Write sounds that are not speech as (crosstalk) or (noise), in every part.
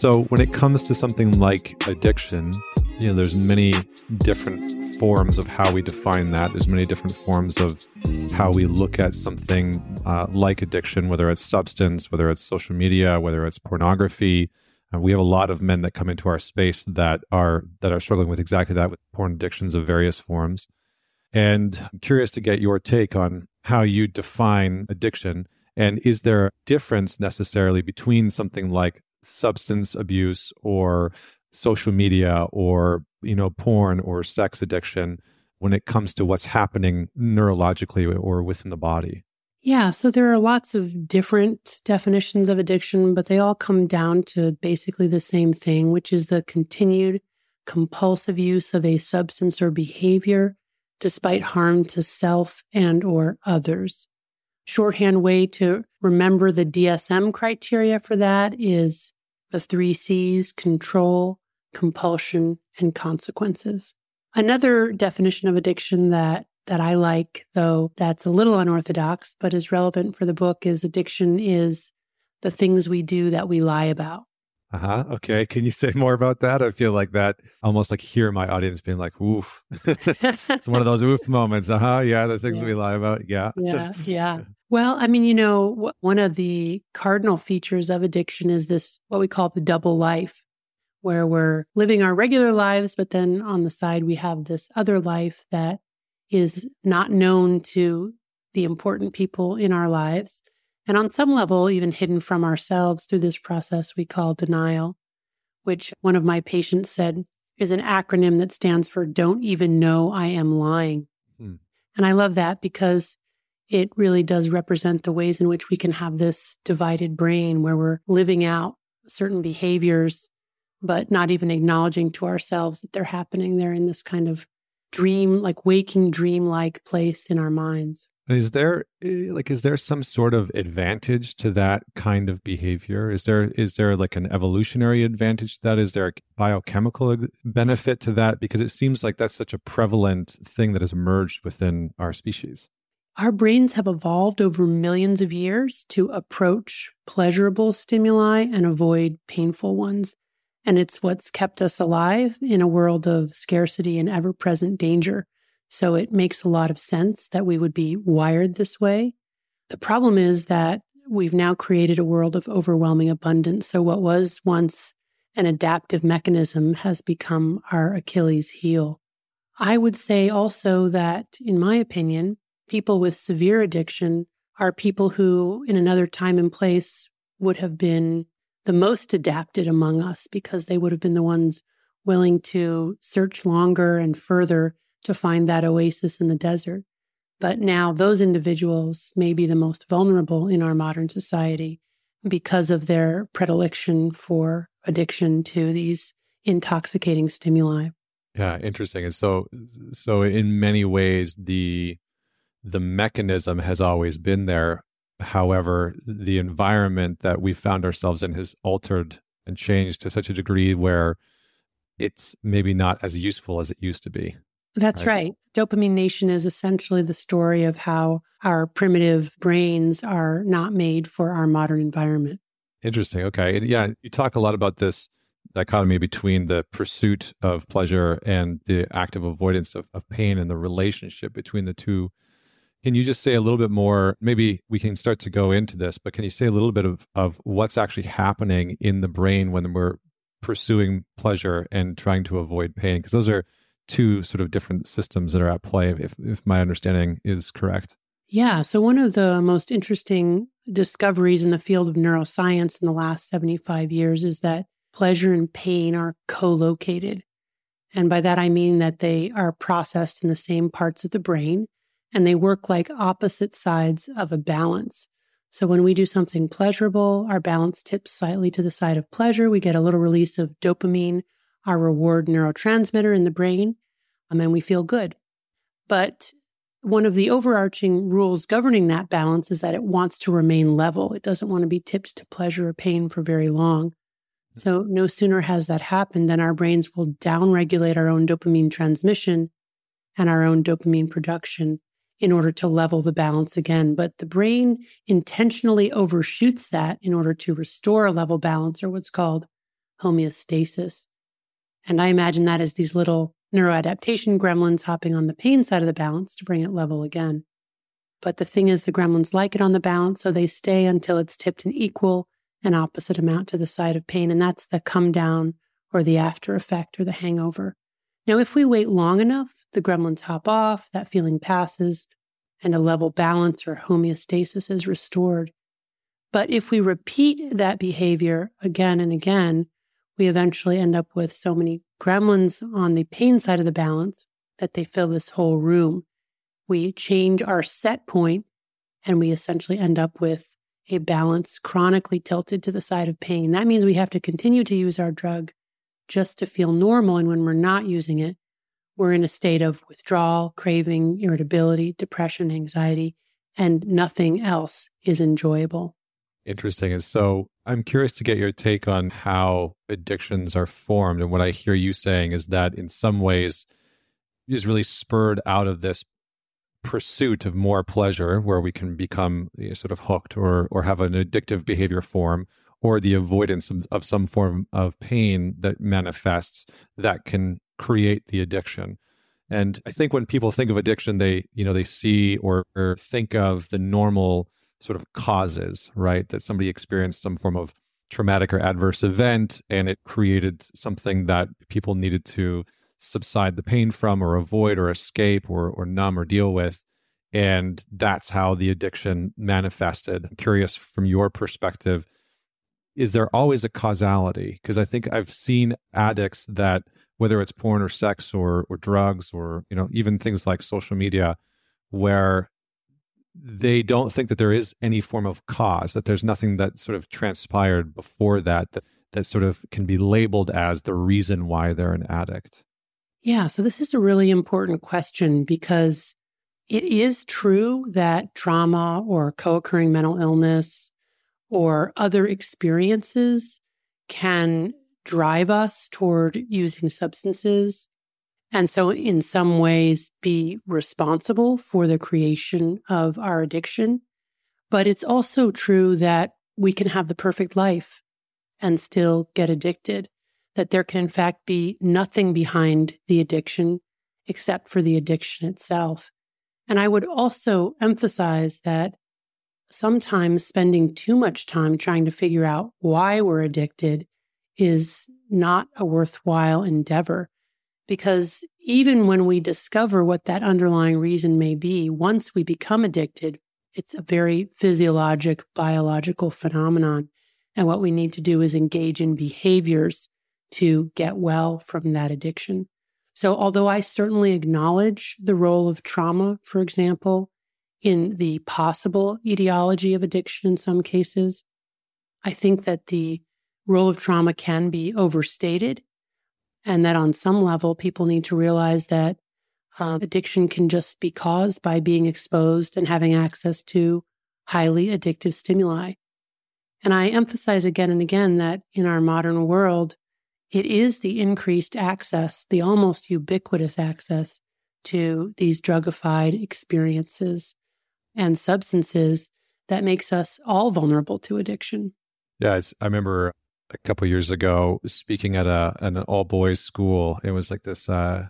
So when it comes to something like addiction, you know, there's many different forms of how we define that. There's many different forms of how we look at something uh, like addiction, whether it's substance, whether it's social media, whether it's pornography. Uh, we have a lot of men that come into our space that are that are struggling with exactly that, with porn addictions of various forms. And I'm curious to get your take on how you define addiction. And is there a difference necessarily between something like substance abuse or social media or you know porn or sex addiction when it comes to what's happening neurologically or within the body? Yeah so there are lots of different definitions of addiction but they all come down to basically the same thing which is the continued compulsive use of a substance or behavior despite harm to self and or others shorthand way to remember the DSM criteria for that is the three C's control, compulsion, and consequences. Another definition of addiction that that I like, though that's a little unorthodox, but is relevant for the book, is addiction is the things we do that we lie about. Uh huh. Okay. Can you say more about that? I feel like that almost like hear my audience being like, "Oof." (laughs) it's one of those oof moments. Uh huh. Yeah, the things (laughs) Yeah. we lie about. Yeah. Yeah, yeah. Well, I mean, you know, one of the cardinal features of addiction is this what we call the double life, where we're living our regular lives, but then on the side we have this other life that is not known to the important people in our lives. And on some level, even hidden from ourselves through this process we call denial, which one of my patients said is an acronym that stands for Don't Even Know I Am Lying. Hmm. And I love that because it really does represent the ways in which we can have this divided brain where we're living out certain behaviors, but not even acknowledging to ourselves that they're happening. They're in this kind of dream, like waking dream like place in our minds. And is there eh, like is there some sort of advantage to that kind of behavior? Is there is there like an evolutionary advantage to that? Is there a biochemical benefit to that? Because it seems like that's such a prevalent thing that has emerged within our species. Our brains have evolved over millions of years to approach pleasurable stimuli and avoid painful ones. And it's what's kept us alive in a world of scarcity and ever present danger. So it makes a lot of sense that we would be wired this way. The problem is that we've now created a world of overwhelming abundance. So what was once an adaptive mechanism has become our Achilles heel. I would say also that, in my opinion, people with severe addiction are people who, in another time and place, would have been the most adapted among us because they would have been the ones willing to search longer and further to find that oasis in the desert. But now those individuals may be the most vulnerable in our modern society because of their predilection for addiction to these intoxicating stimuli. Yeah, interesting. And so so in many ways the the mechanism has always been there. However, the environment that we found ourselves in has altered and changed to such a degree where it's maybe not as useful as it used to be. That's Right. right. Dopamine Nation is essentially the story of how our primitive brains are not made for our modern environment. Interesting. Okay. Yeah, you talk a lot about this dichotomy between the pursuit of pleasure and the active avoidance of, of pain and the relationship between the two. Can you just say a little bit more? Maybe we can start to go into this, but can you say a little bit of, of what's actually happening in the brain when we're pursuing pleasure and trying to avoid pain? Because those are two sort of different systems that are at play, if, if my understanding is correct. Yeah. So, one of the most interesting discoveries in the field of neuroscience in the last 75 years is that pleasure and pain are co located. And by that, I mean that they are processed in the same parts of the brain and they work like opposite sides of a balance. So, when we do something pleasurable, our balance tips slightly to the side of pleasure. We get a little release of dopamine, our reward neurotransmitter in the brain, um, and we feel good. But one of the overarching rules governing that balance is that it wants to remain level. It doesn't want to be tipped to pleasure or pain for very long. So, no sooner has that happened than our brains will downregulate our own dopamine transmission and our own dopamine production in order to level the balance again. But the brain intentionally overshoots that in order to restore a level balance or what's called homeostasis. And I imagine that as these little neuroadaptation gremlins hopping on the pain side of the balance to bring it level again. But the thing is, the gremlins like it on the balance, so they stay until it's tipped an equal and opposite amount to the side of pain. And that's the come down or the after effect or the hangover. Now, if we wait long enough, the gremlins hop off, that feeling passes, and a level balance or homeostasis is restored. But if we repeat that behavior again and again, we eventually end up with so many gremlins on the pain side of the balance that they fill this whole room. We change our set point and we essentially end up with a balance chronically tilted to the side of pain. That means we have to continue to use our drug just to feel normal. And when we're not using it, we're in a state of withdrawal, craving, irritability, depression, anxiety, and nothing else is enjoyable. Interesting. And so I'm curious to get your take on how addictions are formed. And what I hear you saying is that in some ways is really spurred out of this pursuit of more pleasure where we can become sort of hooked or or have an addictive behavior form or the avoidance of, of some form of pain that manifests that can create the addiction. And I think when people think of addiction, they, you know, they see or, or think of the normal sort of causes, right? That somebody experienced some form of traumatic or adverse event and it created something that people needed to subside the pain from or avoid or escape or, or numb or deal with. And that's how the addiction manifested. I'm curious from your perspective, is there always a causality? Because I think I've seen addicts that whether it's porn or sex or or drugs or you know even things like social media where they don't think that there is any form of cause that there's nothing that sort of transpired before that that, that sort of can be labeled as the reason why they're an addict. Yeah so this is a really important question because it is true that trauma or co-occurring mental illness or other experiences can drive us toward using substances. And so, in some ways, be responsible for the creation of our addiction. But it's also true that we can have the perfect life and still get addicted, that there can, in fact, be nothing behind the addiction except for the addiction itself. And I would also emphasize that sometimes spending too much time trying to figure out why we're addicted is not a worthwhile endeavor. Because even when we discover what that underlying reason may be, once we become addicted, it's a very physiologic, biological phenomenon. And what we need to do is engage in behaviors to get well from that addiction. So, although I certainly acknowledge the role of trauma, for example, in the possible etiology of addiction in some cases, I think that the role of trauma can be overstated, and that on some level, people need to realize that uh, addiction can just be caused by being exposed and having access to highly addictive stimuli. And I emphasize again and again that in our modern world, it is the increased access, the almost ubiquitous access to these drugified experiences and substances that makes us all vulnerable to addiction. Yeah, I remember a couple years ago speaking at a an all boys school. It was like this uh,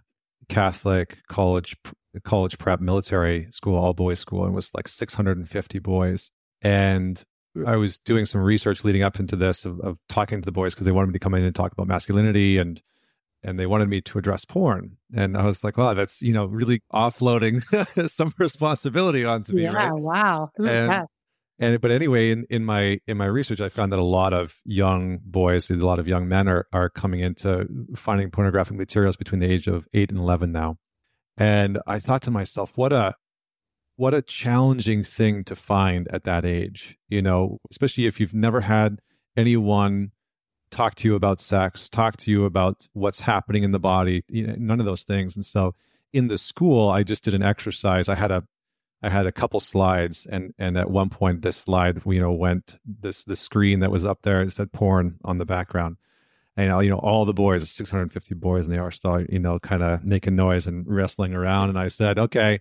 Catholic college college prep military school, all boys school, and it was like 650 boys. And I was doing some research leading up into this of, of talking to the boys because they wanted me to come in and talk about masculinity and and they wanted me to address porn. And I was like, wow, that's you know really offloading (laughs) some responsibility onto me. Yeah, right? wow. And, and but anyway in, in my in my research i found that a lot of young boys a lot of young men are are coming into finding pornographic materials between the age of 8 and 11 now. And i thought to myself what a what a challenging thing to find at that age you know especially if you've never had anyone talk to you about sex talk to you about what's happening in the body you know, none of those things. And so in the school i just did an exercise. I had a I had a couple slides, and and at one point, this slide, you know, went this the screen that was up there. It said porn on the background, and you know, all the boys, 650 boys, and they are still, you know, kind of making noise and wrestling around. And I said, okay,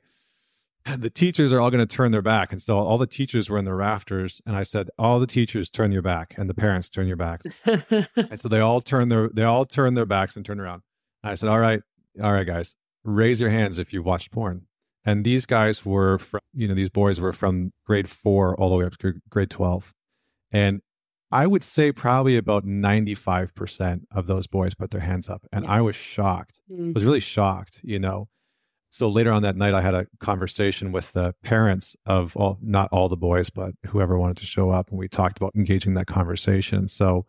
the teachers are all going to turn their back. And so all the teachers were in the rafters. And I said, all the teachers turn your back and the parents turn your backs. (laughs) and so they all turn their, they all turn their backs and turn around. And I said, all right, all right, guys, raise your hands if you've watched porn. And these guys were, from, you know, these boys were from grade four all the way up to grade 12. And I would say probably about 95% of those boys put their hands up. And yeah. I was shocked. Mm-hmm. I was really shocked, you know. So later on that night, I had a conversation with the parents of all, not all the boys, but whoever wanted to show up. And we talked about engaging that conversation. So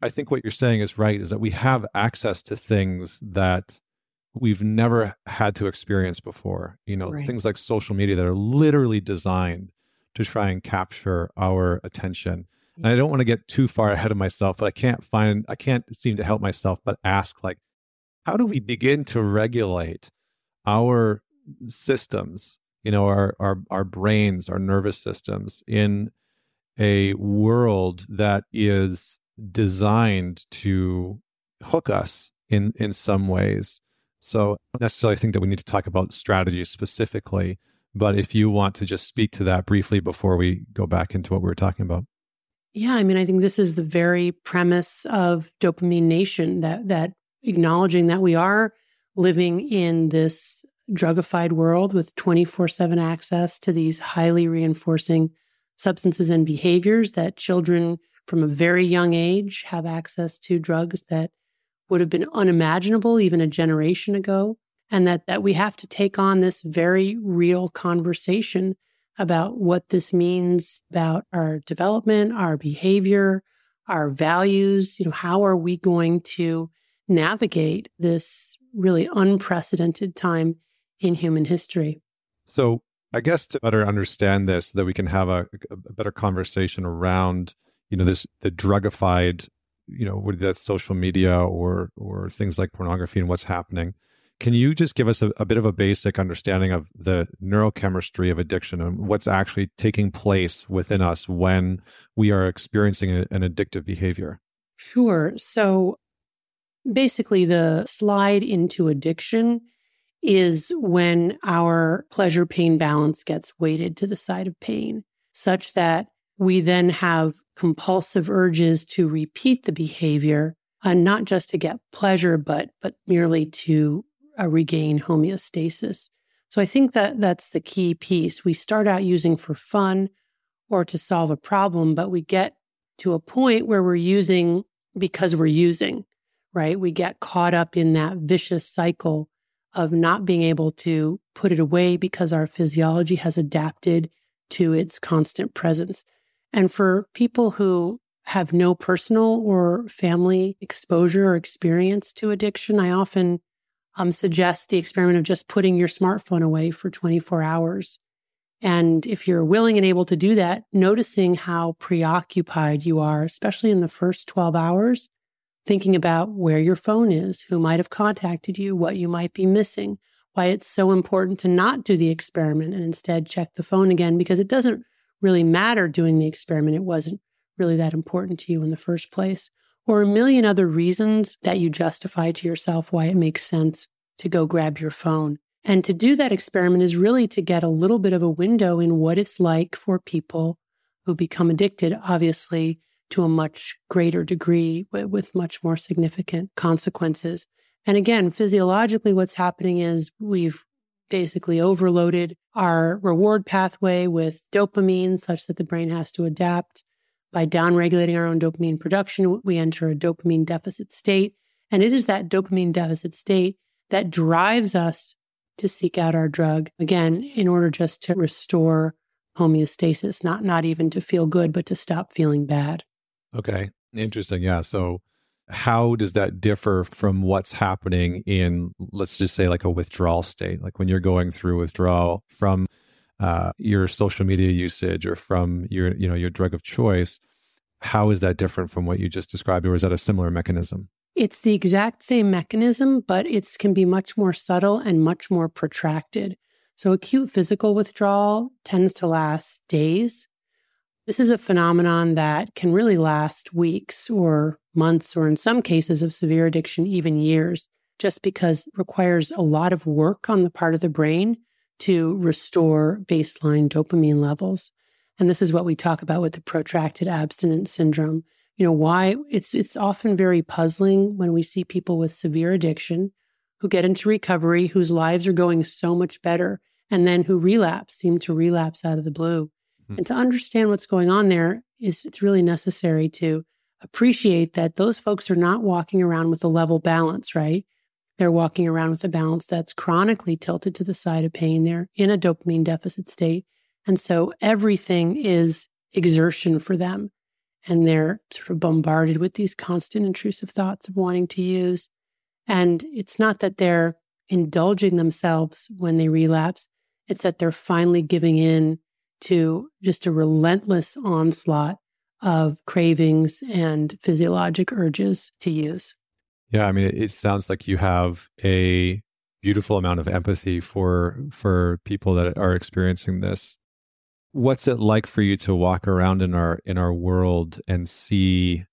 I think what you're saying is right, is that we have access to things that we've never had to experience before. You know, right. things like social media that are literally designed to try and capture our attention. And I don't want to get too far ahead of myself, but I can't find, I can't seem to help myself but ask, like, how do we begin to regulate our systems, you know, our, our, our brains, our nervous systems in a world that is designed to hook us in, in some ways? So, I don't necessarily think that we need to talk about strategies specifically, but if you want to just speak to that briefly before we go back into what we were talking about. Yeah, I mean, I think this is the very premise of Dopamine Nation that that acknowledging that we are living in this drugified world with 24/7 access to these highly reinforcing substances and behaviors that children from a very young age have access to drugs that would have been unimaginable even a generation ago and that that we have to take on this very real conversation about what this means about our development, our behavior, our values. You know, how are we going to navigate this really unprecedented time in human history? So, I guess to better understand this, that we can have a, a better conversation around, you know, this the drugified, you know, whether that's social media or or things like pornography and what's happening. Can you just give us a, a, bit of a basic understanding of the neurochemistry of addiction and what's actually taking place within us when we are experiencing a, an addictive behavior? Sure. So basically, the slide into addiction is when our pleasure pain balance gets weighted to the side of pain, such that we then have compulsive urges to repeat the behavior, uh, not just to get pleasure, but but merely to uh, regain homeostasis. So I think that that's the key piece. We start out using for fun or to solve a problem, but we get to a point where we're using because we're using, right? We get caught up in that vicious cycle of not being able to put it away because our physiology has adapted to its constant presence. And for people who have no personal or family exposure or experience to addiction, I often um, suggest the experiment of just putting your smartphone away for 24 hours. And if you're willing and able to do that, noticing how preoccupied you are, especially in the first 12 hours, thinking about where your phone is, who might have contacted you, what you might be missing, why it's so important to not do the experiment and instead check the phone again, because it doesn't really matter doing the experiment. It wasn't really that important to you in the first place or a million other reasons that you justify to yourself why it makes sense to go grab your phone. And to do that experiment is really to get a little bit of a window in what it's like for people who become addicted, obviously to a much greater degree with much more significant consequences. And again, physiologically, what's happening is we've basically overloaded our reward pathway with dopamine such that the brain has to adapt by downregulating our own dopamine production, we enter a dopamine deficit state. And it is that dopamine deficit state that drives us to seek out our drug, again, in order just to restore homeostasis, not, not even to feel good, but to stop feeling bad. Okay. Interesting. Yeah. So, how does that differ from what's happening in, let's just say, like a withdrawal state? Like when you're going through withdrawal from uh, your social media usage or from your you know your drug of choice how is that different from what you just described or is that a similar mechanism? It's the exact same mechanism but it can be much more subtle and much more protracted. So acute physical withdrawal tends to last days. This is a phenomenon that can really last weeks or months or in some cases of severe addiction even years just because it requires a lot of work on the part of the brain to restore baseline dopamine levels. And this is what we talk about with the protracted abstinence syndrome. You know, why it's it's often very puzzling when we see people with severe addiction who get into recovery, whose lives are going so much better, and then who relapse, seem to relapse out of the blue. Mm-hmm. And to understand what's going on there is it's really necessary to appreciate that those folks are not walking around with a level balance, right? They're walking around with a balance that's chronically tilted to the side of pain. They're in a dopamine deficit state. And so everything is exertion for them. And they're sort of bombarded with these constant intrusive thoughts of wanting to use. And it's not that they're indulging themselves when they relapse, it's that they're finally giving in to just a relentless onslaught of cravings and physiologic urges to use. Yeah, I mean, it, sounds like you have a beautiful amount of empathy for for people that are experiencing this. What's it like for you to walk around in our in our world and see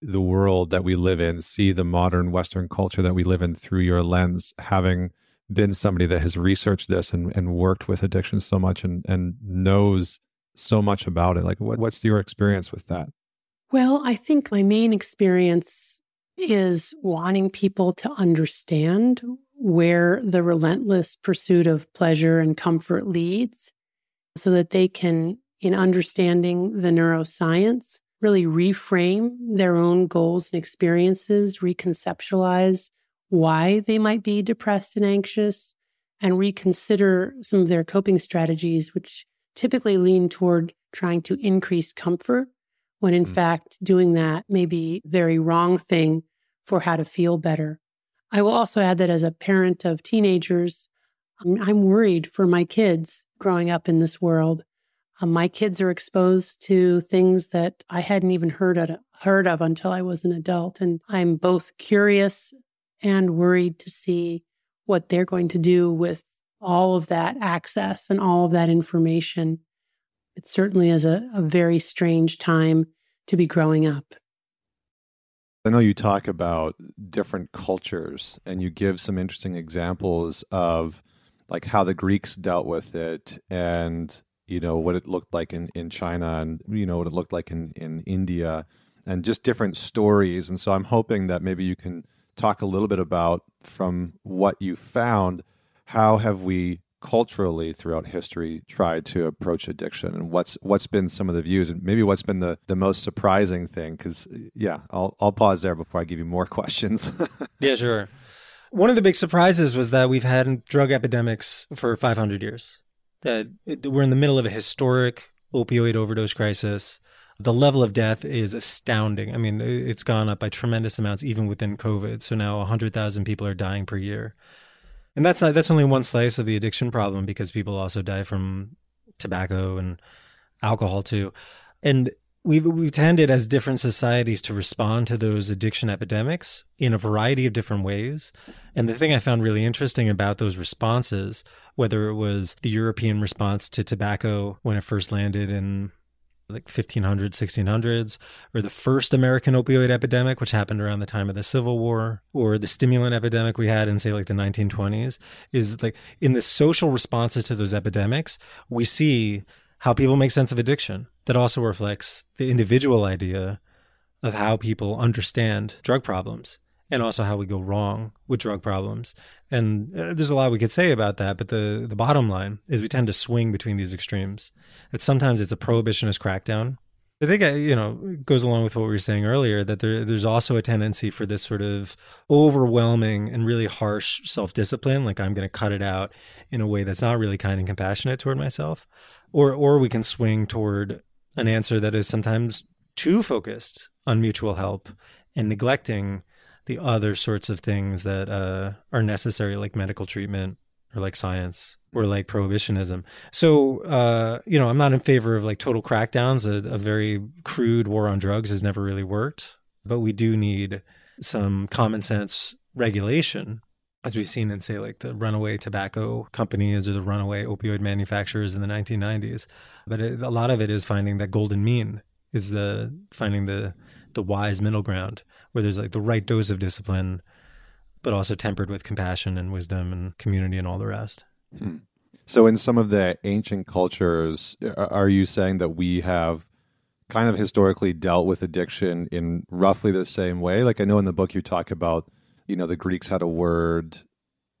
the world that we live in, see the modern Western culture that we live in through your lens, having been somebody that has researched this and, and worked with addiction so much and, and knows so much about it? Like, what, what's your experience with that? Well, I think my main experience is wanting people to understand where the relentless pursuit of pleasure and comfort leads so that they can, in understanding the neuroscience, really reframe their own goals and experiences, reconceptualize why they might be depressed and anxious, and reconsider some of their coping strategies, which typically lean toward trying to increase comfort, when in mm. fact, doing that may be very wrong thing for how to feel better. I will also add that as a parent of teenagers, I'm worried for my kids growing up in this world. Um, my kids are exposed to things that I hadn't even heard of, heard of until I was an adult. And I'm both curious and worried to see what they're going to do with all of that access and all of that information. It certainly is a, a very strange time to be growing up. I know you talk about different cultures and you give some interesting examples of like how the Greeks dealt with it and you know what it looked like in, in China and you know what it looked like in, in India and just different stories. And so I'm hoping that maybe you can talk a little bit about from what you found how have we culturally throughout history tried to approach addiction and what's what's been some of the views and maybe what's been the the most surprising thing cuz yeah I'll I'll pause there before I give you more (laughs) questions yeah sure one of the big surprises was that we've had drug epidemics for 500 years that we're in the middle of a historic opioid overdose crisis the level of death is astounding. I mean, it's gone up by tremendous amounts even within COVID. So now 100,000 people are dying per year. And that's not, that's only one slice of the addiction problem because people also die from tobacco and alcohol too. And we've we've tended as different societies to respond to those addiction epidemics in a variety of different ways. And the thing I found really interesting about those responses, whether it was the European response to tobacco when it first landed in like 1500s, 1600s, or the first American opioid epidemic, which happened around the time of the Civil War, or the stimulant epidemic we had in, say, like the 1920s, is like in the social responses to those epidemics, we see how people make sense of addiction. That also reflects the individual idea of how people understand drug problems and also how we go wrong with drug problems. And uh, there's a lot we could say about that, but the the bottom line is we tend to swing between these extremes. That sometimes it's a prohibitionist crackdown. I think uh, you know goes along with what we were saying earlier that there, there's also a tendency for this sort of overwhelming and really harsh self discipline. Like I'm going to cut it out in a way that's not really kind and compassionate toward myself, or or we can swing toward an answer that is sometimes too focused on mutual help and neglecting the other sorts of things that uh, are necessary, like medical treatment or like science or like prohibitionism. So, uh, you know, I'm not in favor of like total crackdowns. A, a, very crude war on drugs has never really worked, but we do need some common sense regulation. As we've seen in, say, like the runaway tobacco companies or the runaway opioid manufacturers in the 1990s. But it, a lot of it is finding that golden mean, is uh, finding the the wise middle ground where there's like the right dose of discipline, but also tempered with compassion and wisdom and community and all the rest. Hmm. So, in some of the ancient cultures, are you saying that we have kind of historically dealt with addiction in roughly the same way? Like, I know in the book you talk about, you know, the Greeks had a word.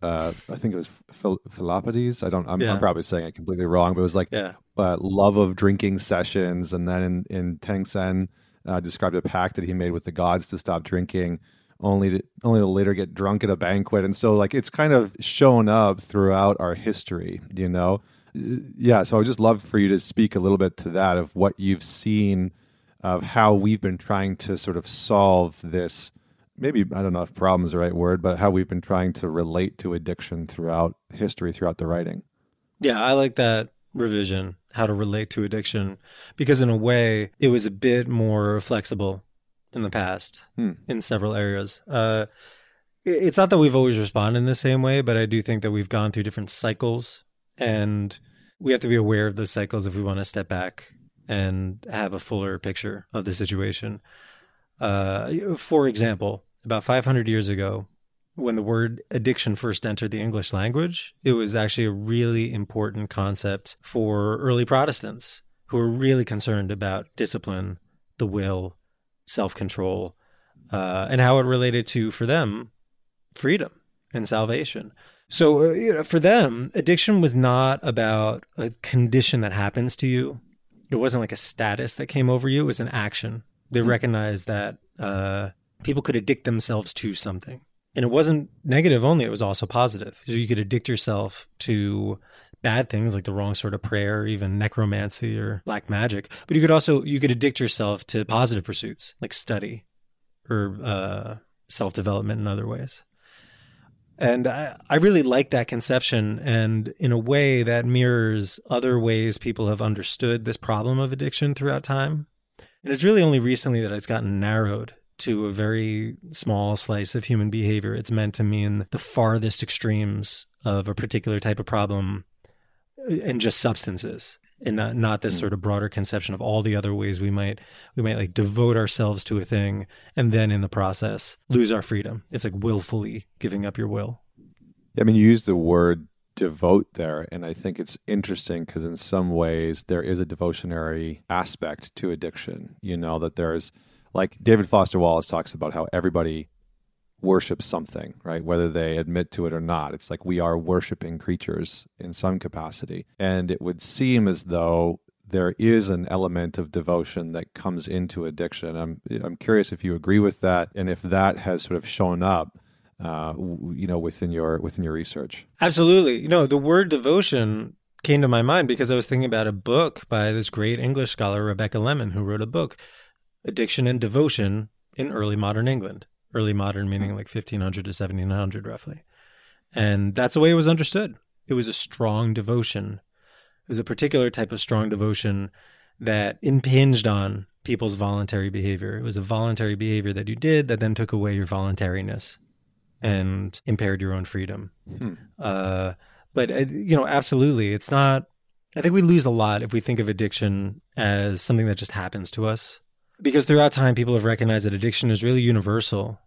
Uh, I think it was phil- Philoppides. I don't. I'm, yeah. I'm, probably saying it completely wrong, but it was like yeah. uh, love of drinking sessions, and then in in Tenzin uh, described a pact that he made with the gods to stop drinking only to only to later get drunk at a banquet. And so like it's kind of shown up throughout our history you know? Yeah so i would just love for you to speak a little bit to that of what you've seen of how we've been trying to sort of solve this maybe i don't know if problem is the right word but how we've been trying to relate to addiction throughout history throughout the writing. Yeah i like that revision how to relate to addiction because in a way it was a bit more flexible in the past hmm. in several areas. Uh, it's not that we've always responded in the same way, but I do think that we've gone through different cycles and we have to be aware of those cycles if we want to step back and have a fuller picture of the situation. Uh, for example, about 500 years ago, when the word addiction first entered the English language, it was actually a really important concept for early Protestants who were really concerned about discipline, the will, self control, uh, and how it related to, for them, freedom and salvation. So, uh, you know, for them, addiction was not about a condition that happens to you. It wasn't like a status that came over you. It was an action. They mm-hmm. recognized that uh, people could addict themselves to something. And it wasn't negative only, it was also positive. So you could addict yourself to bad things like the wrong sort of prayer, even necromancy or black magic. But you could also you could addict yourself to positive pursuits like study or uh, self development in other ways. And I, I really like that conception. And in a way that mirrors other ways people have understood this problem of addiction throughout time. And it's really only recently that it's gotten narrowed to a very small slice of human behavior. It's meant to mean the farthest extremes of a particular type of problem and just substances and not, not this mm. sort of broader conception of all the other ways we might we might like devote ourselves to a thing and then in the process lose our freedom it's like willfully giving up your will i mean you use the word devote there and i think it's interesting because in some ways there is a devotionary aspect to addiction you know that there's like david foster wallace talks about how everybody worships something, right? Whether they admit to it or not. It's like we are worshiping creatures in some capacity. And it would seem as though there is an element of devotion that comes into addiction. I'm I'm curious if you agree with that and if that has sort of shown up uh, you know within your within your research. Absolutely. You know, the word devotion came to my mind because I was thinking about a book by this great English scholar Rebecca Lemon who wrote a book Addiction and Devotion in Early Modern England early modern meaning like 1500 to 1700 roughly. And that's the way it was understood. It was a strong devotion. It was a particular type of strong devotion that impinged on people's voluntary behavior. It was a voluntary behavior that you did that then took away your voluntariness and impaired your own freedom. Hmm. Uh, but uh, you know, absolutely, it's not. I think we lose a lot if we think of addiction as something that just happens to us because throughout time, people have recognized that addiction is really universal.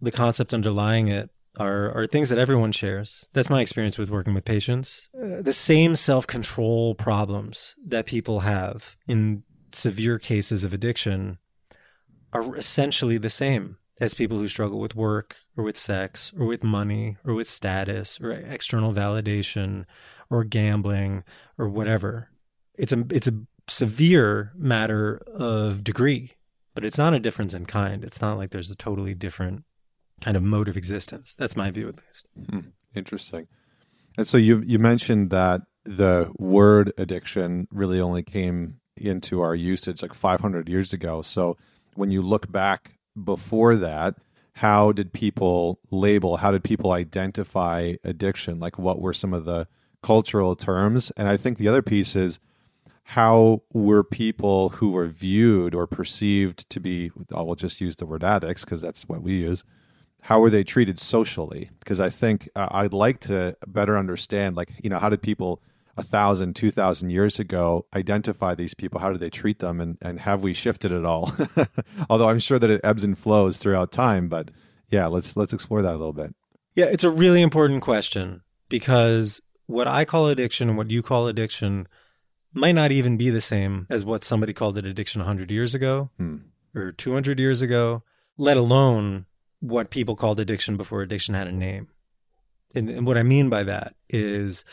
The concept underlying it are, are things that everyone shares. That's my experience with working with patients. Uh, the same self control problems that people have in severe cases of addiction are essentially the same as people who struggle with work or with sex or with money or with status or external validation or gambling or whatever. It's a it's a severe matter of degree but it's not a difference in kind. It's not like there's a totally different kind of mode of existence. That's my view, at least. Hmm. Interesting. And so you you mentioned that the word addiction really only came into our usage like 500 years ago. So when you look back before that, how did people label? How did people identify addiction? Like what were some of the cultural terms? And I think the other piece is how were people who were viewed or perceived to be I will just use the word addicts because that's what we use how were they treated socially? Because I think uh, I'd like to better understand like you know how did people a thousand two thousand years ago identify these people? How did they treat them? And and have we shifted at all? (laughs) Although I'm sure that it ebbs and flows throughout time but yeah let's let's explore that a little bit. Yeah it's a really important question because what I call addiction and what you call addiction might not even be the same as what somebody called it addiction 100 years ago Hmm. or 200 years ago, let alone what people called addiction before addiction had a name. And, and what I mean by that is,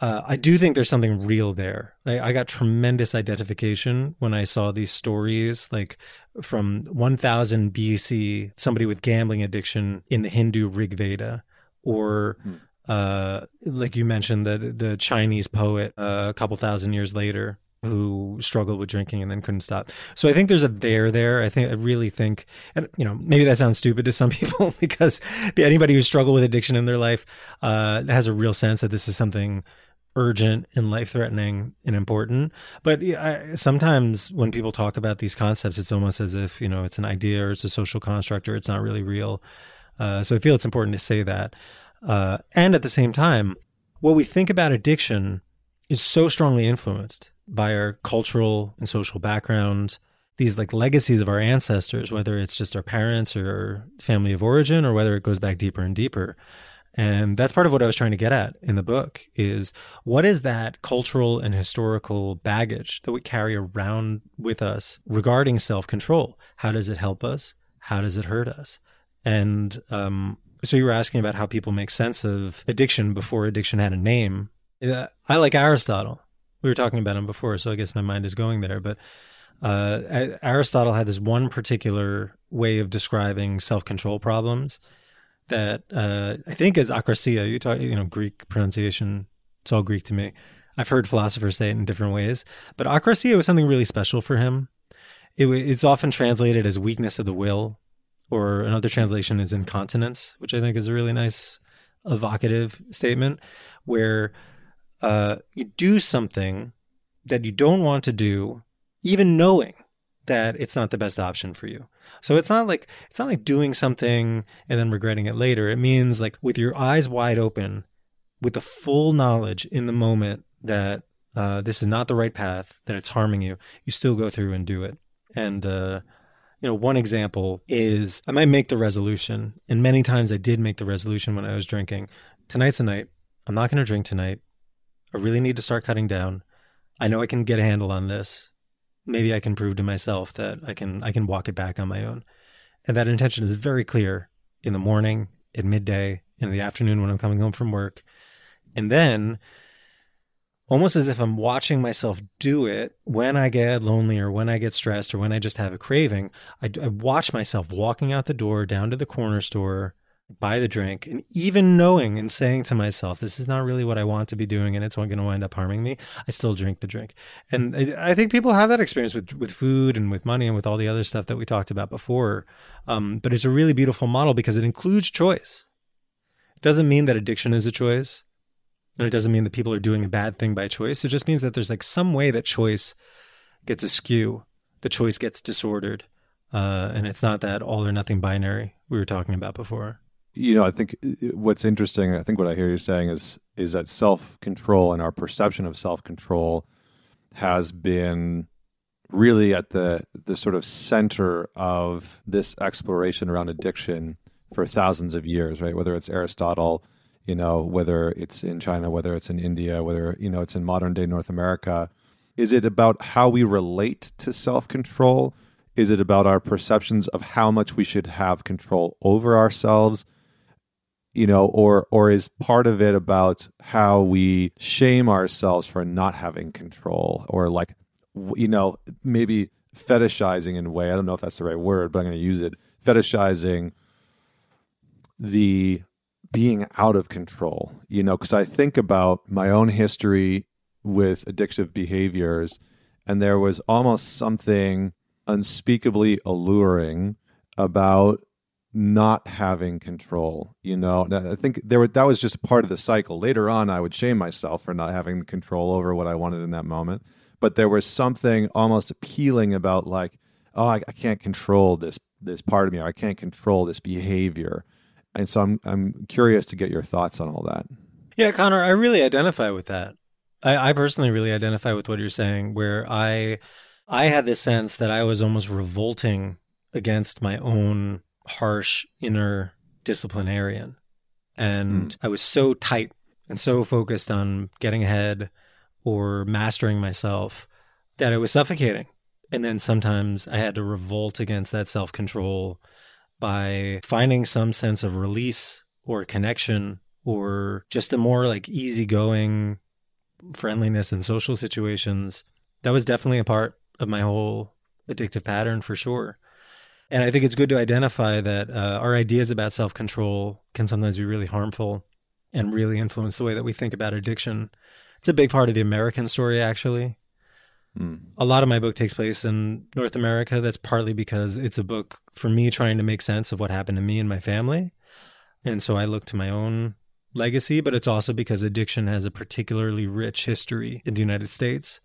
uh, I do think there's something real there. I, I got tremendous identification when I saw these stories, like from 1000 BC, somebody with gambling addiction in the Hindu Rig Veda, or Hmm. Uh, like you mentioned, the the Chinese poet uh, a couple thousand years later who struggled with drinking and then couldn't stop. So I think there's a there there. I think I really think, and you know, maybe that sounds stupid to some (laughs) people because anybody who's struggled with addiction in their life uh, has a real sense that this is something urgent and life threatening and important. But I, sometimes when people talk about these concepts, it's almost as if you know it's an idea or it's a social construct or it's not really real. Uh, so I feel it's important to say that. Uh, and at the same time, what we think about addiction is so strongly influenced by our cultural and social background, these like legacies of our ancestors, whether it's just our parents or family of origin, or whether it goes back deeper and deeper. And that's part of what I was trying to get at in the book is what is that cultural and historical baggage that we carry around with us regarding self-control? How does it help us? How does it hurt us? And um, so you were asking about how people make sense of addiction before addiction had a name. I like Aristotle. We were talking about him before, so I guess my mind is going there. But uh, Aristotle had this one particular way of describing self-control problems that uh, I think is akrasia. You talk, you know, Greek pronunciation. It's all Greek to me. I've heard philosophers say it in different ways, but akrasia was something really special for him. It, it's often translated as weakness of the will, or another translation is incontinence, which I think is a really nice, evocative statement, where uh, you do something that you don't want to do, even knowing that it's not the best option for you. So it's not like it's not like doing something and then regretting it later. It means like with your eyes wide open, with the full knowledge in the moment that uh, this is not the right path, that it's harming you, you still go through and do it. And uh, you know, one example is I might make the resolution, and many times I did make the resolution when I was drinking. Tonight's the night. I'm not going to drink tonight. I really need to start cutting down. I know I can get a handle on this. Maybe I can prove to myself that I can I can walk it back on my own. And that intention is very clear in the morning, at midday, in the afternoon when I'm coming home from work. And then almost as if I'm watching myself do it when I get lonely or when I get stressed or when I just have a craving, I, I watch myself walking out the door down to the corner store, buy the drink, and even knowing and saying to myself, this is not really what I want to be doing and it's going to wind up harming me, I still drink the drink. And I, I think people have that experience with, with food and with money and with all the other stuff that we talked about before. Um, but it's a really beautiful model because it includes choice. It doesn't mean that addiction is a choice. It doesn't mean that people are doing a bad thing by choice. It just means that there's like some way that choice gets askew, the choice gets disordered. Uh, and it's not that all or nothing binary we were talking about before. You know, I think what's interesting, I think what I hear you saying is is that self control and our perception of self control has been really at the the sort of center of this exploration around addiction for thousands of years, right? Whether it's Aristotle, you know, whether it's in China, whether it's in India, whether, you know, it's in modern day North America. Is it about how we relate to self control? Is it about our perceptions of how much we should have control over ourselves? You know, or or is part of it about how we shame ourselves for not having control, or like, you know, maybe fetishizing in a way. I don't know if that's the right word, but I'm going to use it. Fetishizing the being out of control, you know, because I think about my own history with addictive behaviors, and there was almost something unspeakably alluring about not having control. You know, I think there were, that was just part of the cycle. Later on, I would shame myself for not having control over what I wanted in that moment. But there was something almost appealing about like, oh, I, I can't control this this part of me. Or I can't control this behavior. And so I'm I'm curious to get your thoughts on all that. Yeah, Connor, I really identify with that. I, I personally really identify with what you're saying, where I I had this sense that I was almost revolting against my own harsh inner disciplinarian. And mm. I was so tight and so focused on getting ahead or mastering myself that it was suffocating. And then sometimes I had to revolt against that self control by finding some sense of release or connection or just a more like easygoing friendliness in social situations. That was definitely a part of my whole addictive pattern for sure. And I think it's good to identify that uh, our ideas about self control can sometimes be really harmful and really influence the way that we think about addiction. It's a big part of the American story, actually. Mm. A lot of my book takes place in North America. That's partly because it's a book for me trying to make sense of what happened to me and my family. And so I look to my own legacy, but it's also because addiction has a particularly rich history in the United States.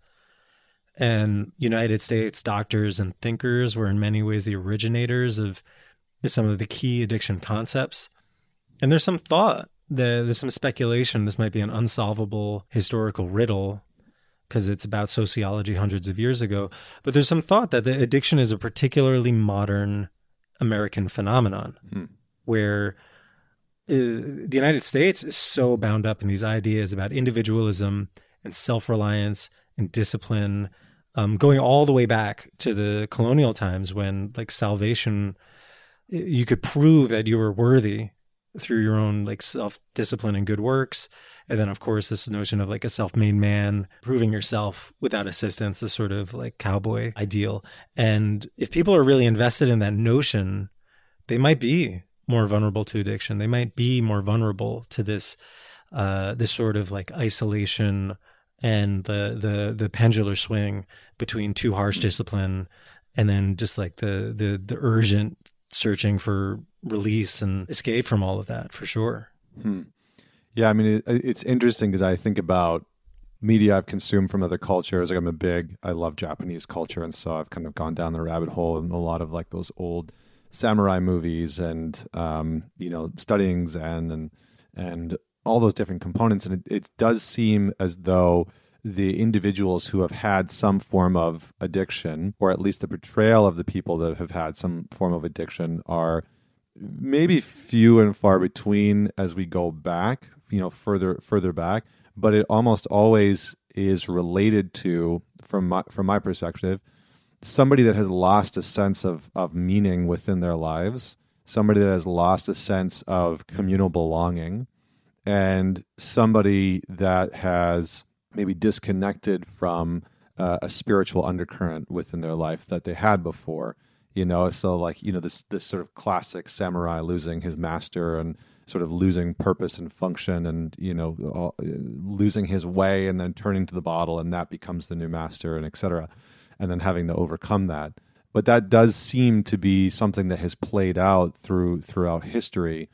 And United States doctors and thinkers were in many ways the originators of some of the key addiction concepts. And there's some thought, there's some speculation this might be an unsolvable historical riddle because it's about sociology hundreds of years ago. But there's some thought that the addiction is a particularly modern American phenomenon hmm. where uh, the United States is so bound up in these ideas about individualism and self reliance and discipline, um, going all the way back to the colonial times when, like, salvation, you could prove that you were worthy through your own like self discipline and good works and then, of course, this notion of like a self made man, proving yourself without assistance, the sort of like cowboy ideal. And if people are really invested in that notion, they might be more vulnerable to addiction. They might be more vulnerable to this, uh, this sort of like isolation and the the the pendular swing between too harsh discipline and then just like the the the urgent searching for release and escape from all of that for sure. Hmm. Yeah, I mean, it, it's interesting because I think about media I've consumed from other cultures. Like I'm a big, I love Japanese culture, and so I've kind of gone down the rabbit hole in a lot of like those old samurai movies and um, you know studying Zen and and all those different components. And it, it does seem as though the individuals who have had some form of addiction, or at least the portrayal of the people that have had some form of addiction, are maybe few and far between as we go back you know further further back but it almost always is related to from my from my perspective somebody that has lost a sense of of meaning within their lives somebody that has lost a sense of communal belonging and somebody that has maybe disconnected from uh, a spiritual undercurrent within their life that they had before you know so like you know this this sort of classic samurai losing his master and sort of losing purpose and function and you know all, losing his way and then turning to the bottle and that becomes the new master and etc and then having to overcome that. But that does seem to be something that has played out through throughout history.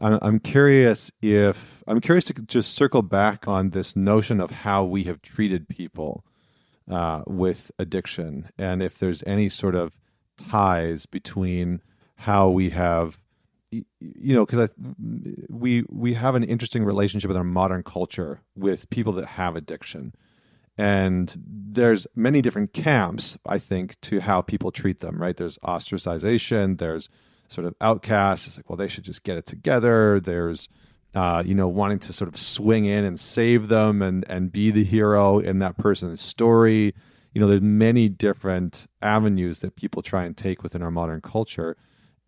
I'm, I'm curious if i'm curious to just circle back on this notion of how we have treated people uh, with addiction and if there's any sort of ties between how we have you know because we we have an interesting relationship with our modern culture with people that have addiction. And there's many different camps i think to how people treat them right? There's ostracization there's sort of outcasts. It's like well they should just get it together. There's uh, you know wanting to sort of swing in and save them and and be the hero in that person's story you know there's many different avenues that people try and take within our modern culture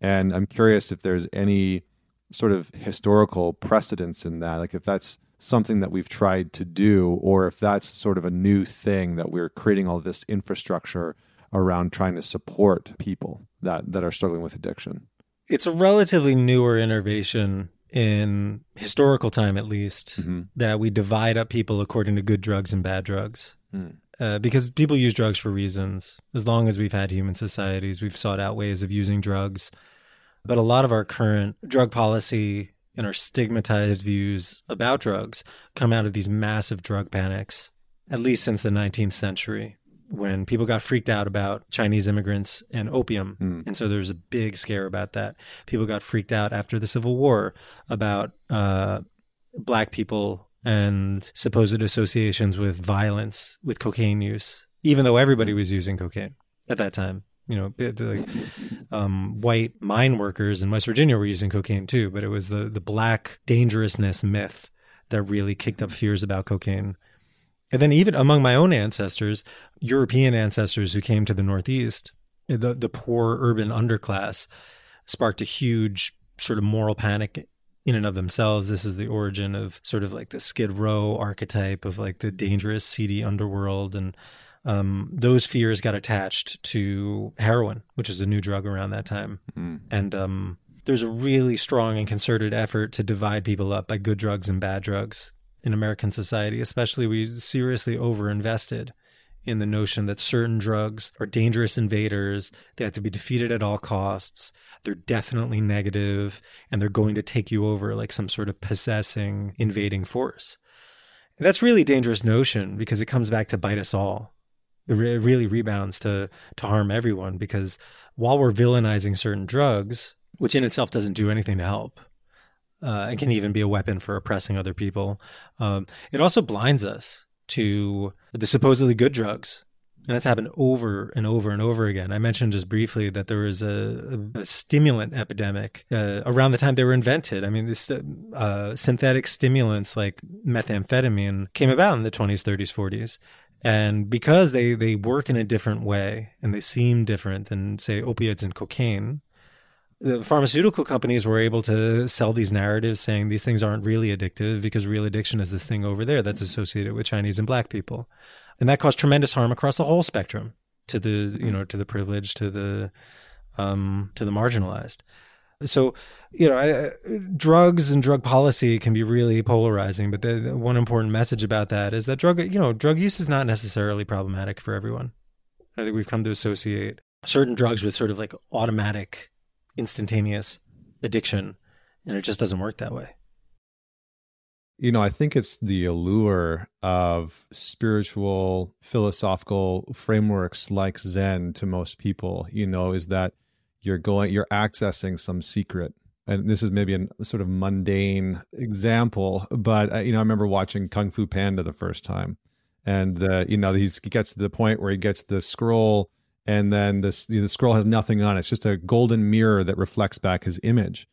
and I'm curious if there's any sort of historical precedence in that, like if that's something that we've tried to do, or if that's sort of a new thing that we're creating all this infrastructure around trying to support people that, that are struggling with addiction. It's a relatively newer innovation in historical time, at least, mm-hmm. that we divide up people according to good drugs and bad drugs. Mm uh, because people use drugs for reasons. As long as we've had human societies, we've sought out ways of using drugs. But a lot of our current drug policy and our stigmatized views about drugs come out of these massive drug panics, at least since the 19th century, when people got freaked out about Chinese immigrants and opium. Mm. And so there's a big scare about that. People got freaked out after the Civil War about uh, black people and supposed associations with violence, with cocaine use, even though everybody was using cocaine at that time. You know, like, um, white mine workers in West Virginia were using cocaine too, but it was the the black dangerousness myth that really kicked up fears about cocaine. And then even among my own ancestors, European ancestors who came to the Northeast, the, the poor urban underclass sparked a huge sort of moral panic in and of themselves. This is the origin of sort of like the Skid Row archetype of like the dangerous, seedy underworld. And um, those fears got attached to heroin, which is a new drug around that time. Mm. And um, there's a really strong and concerted effort to divide people up by good drugs and bad drugs in American society, especially we seriously overinvested in the notion that certain drugs are dangerous invaders. They have to be defeated at all costs. They're definitely negative and they're going to take you over like some sort of possessing, invading force. And that's really dangerous notion because it comes back to bite us all. It really rebounds to, to harm everyone because while we're villainizing certain drugs, which in itself doesn't do anything to help, uh, and can even be a weapon for oppressing other people. Um, it also blinds us to the supposedly good drugs. And that's happened over and over and over again. I mentioned just briefly that there was a, a, stimulant epidemic uh, around the time they were invented. I mean, this uh, synthetic stimulants like methamphetamine came about in the 20s, 30s, 40s. And because they, they work in a different way and they seem different than, say, opiates and cocaine, the pharmaceutical companies were able to sell these narratives saying these things aren't really addictive because real addiction is this thing over there that's associated with Chinese and black people. And that caused tremendous harm across the whole spectrum to the, you know, to the privileged, to the, um, to the marginalized. So, you know, I, drugs and drug policy can be really polarizing, but the, the one important message about that is that drug, you know, drug use is not necessarily problematic for everyone. I think we've come to associate certain drugs with sort of like automatic instantaneous addiction and it just doesn't work that way you know i think it's the allure of spiritual philosophical frameworks like zen to most people you know is that you're going you're accessing some secret and this is maybe a sort of mundane example but uh, you know i remember watching kung fu panda the first time and uh, you know he gets to the point where he gets the scroll and then this the scroll has nothing on it. It's just a golden mirror that reflects back his image.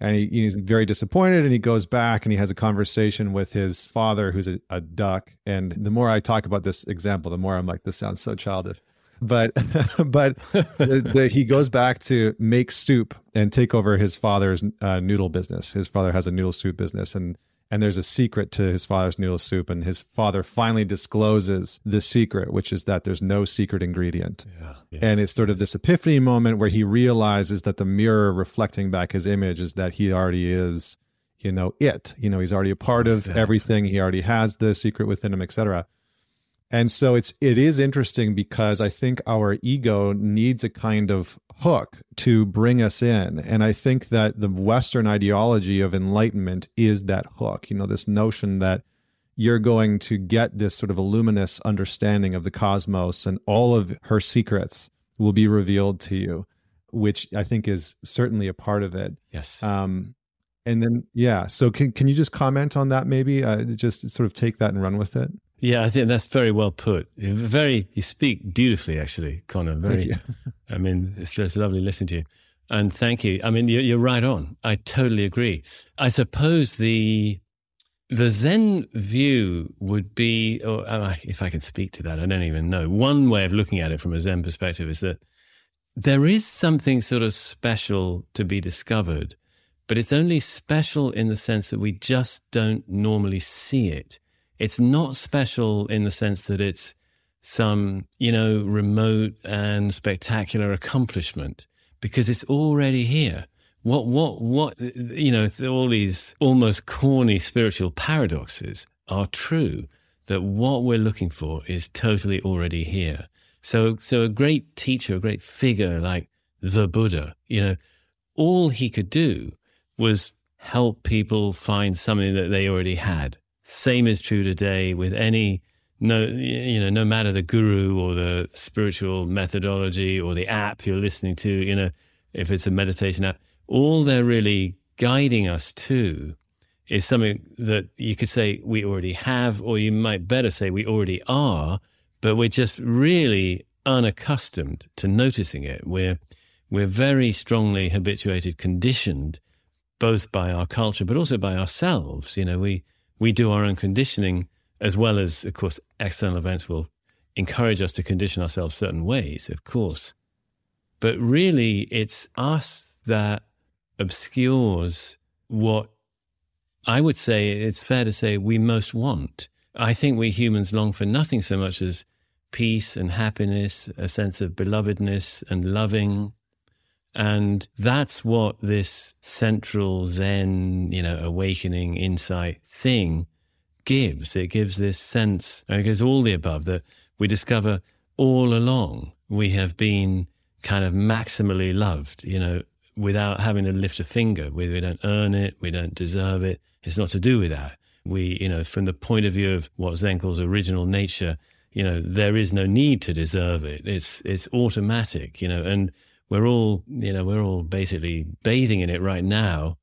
And he, he's very disappointed, and he goes back and he has a conversation with his father, who's a, a duck. And the more I talk about this example, the more I'm like, this sounds so childish. But (laughs) but the, the, he goes back to make soup and take over his father's uh, noodle business. His father has a noodle soup business, and and there's a secret to his father's noodle soup and his father finally discloses the secret which is that there's no secret ingredient yeah, yes. and it's sort of this epiphany moment where he realizes that the mirror reflecting back his image is that he already is you know it you know he's already a part exactly. of everything he already has the secret within him etc and so it's it is interesting because i think our ego needs a kind of hook to bring us in. And I think that the Western ideology of enlightenment is that hook, you know, this notion that you're going to get this sort of a luminous understanding of the cosmos and all of her secrets will be revealed to you, which I think is certainly a part of it. Yes. Um, and then, yeah. So can, can you just comment on that maybe? Uh, just sort of take that and run with it? Yeah, I think that's very well put. Very, you speak beautifully, actually, Connor. Very, I mean, it's just lovely listening to you. And thank you. I mean, you're, you're right on. I totally agree. I suppose the the Zen view would be, or uh, if I can speak to that, I don't even know. One way of looking at it from a Zen perspective is that there is something sort of special to be discovered, but it's only special in the sense that we just don't normally see it. It's not special in the sense that it's some, you know, remote and spectacular accomplishment because it's already here. What, what, what, you know, all these almost corny spiritual paradoxes are true that what we're looking for is totally already here. So, so a great teacher, a great figure like the Buddha, you know, all he could do was help people find something that they already had. Same is true today with any no you know no matter the guru or the spiritual methodology or the app you're listening to you know if it's a meditation app all they're really guiding us to is something that you could say we already have or you might better say we already are but we're just really unaccustomed to noticing it. We're we're very strongly habituated conditioned both by our culture but also by ourselves. You know we we do our own conditioning as well as, of course, external events will encourage us to condition ourselves certain ways, of course. But really, it's us that obscures what I would say it's fair to say we most want. I think we humans long for nothing so much as peace and happiness, a sense of belovedness and loving. And that's what this central Zen, you know, awakening insight thing gives. It gives this sense, it gives all the above that we discover all along we have been kind of maximally loved, you know, without having to lift a finger. We, we don't earn it, we don't deserve it. It's not to do with that. We, you know, from the point of view of what Zen calls original nature, you know, there is no need to deserve it. It's it's automatic, you know, and we're all, you know, we're all basically bathing in it right now,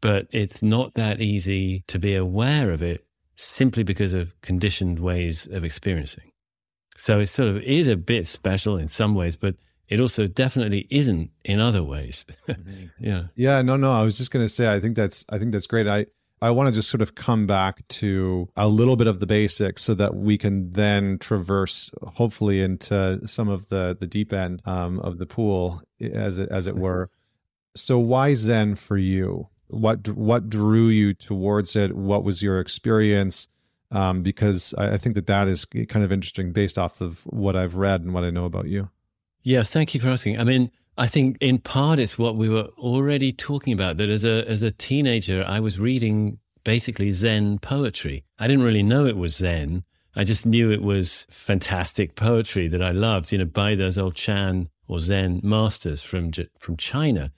but it's not that easy to be aware of it simply because of conditioned ways of experiencing. So it sort of is a bit special in some ways, but it also definitely isn't in other ways. (laughs) Mm-hmm. yeah. Yeah, no, no. I was just going to say, I think that's, I think that's great. I, I want to just sort of come back to a little bit of the basics so that we can then traverse, hopefully, into some of the the deep end um, of the pool, as it as it were. So, why Zen for you? What what drew you towards it? What was your experience? Um, because I, I think that that is kind of interesting based off of what I've read and what I know about you. Yeah, thank you for asking. I mean, I think in part it's what we were already talking about that as a as a teenager I was reading basically Zen poetry. I didn't really know it was Zen. I just knew it was fantastic poetry that I loved, you know, by those old Chan or Zen masters from from China.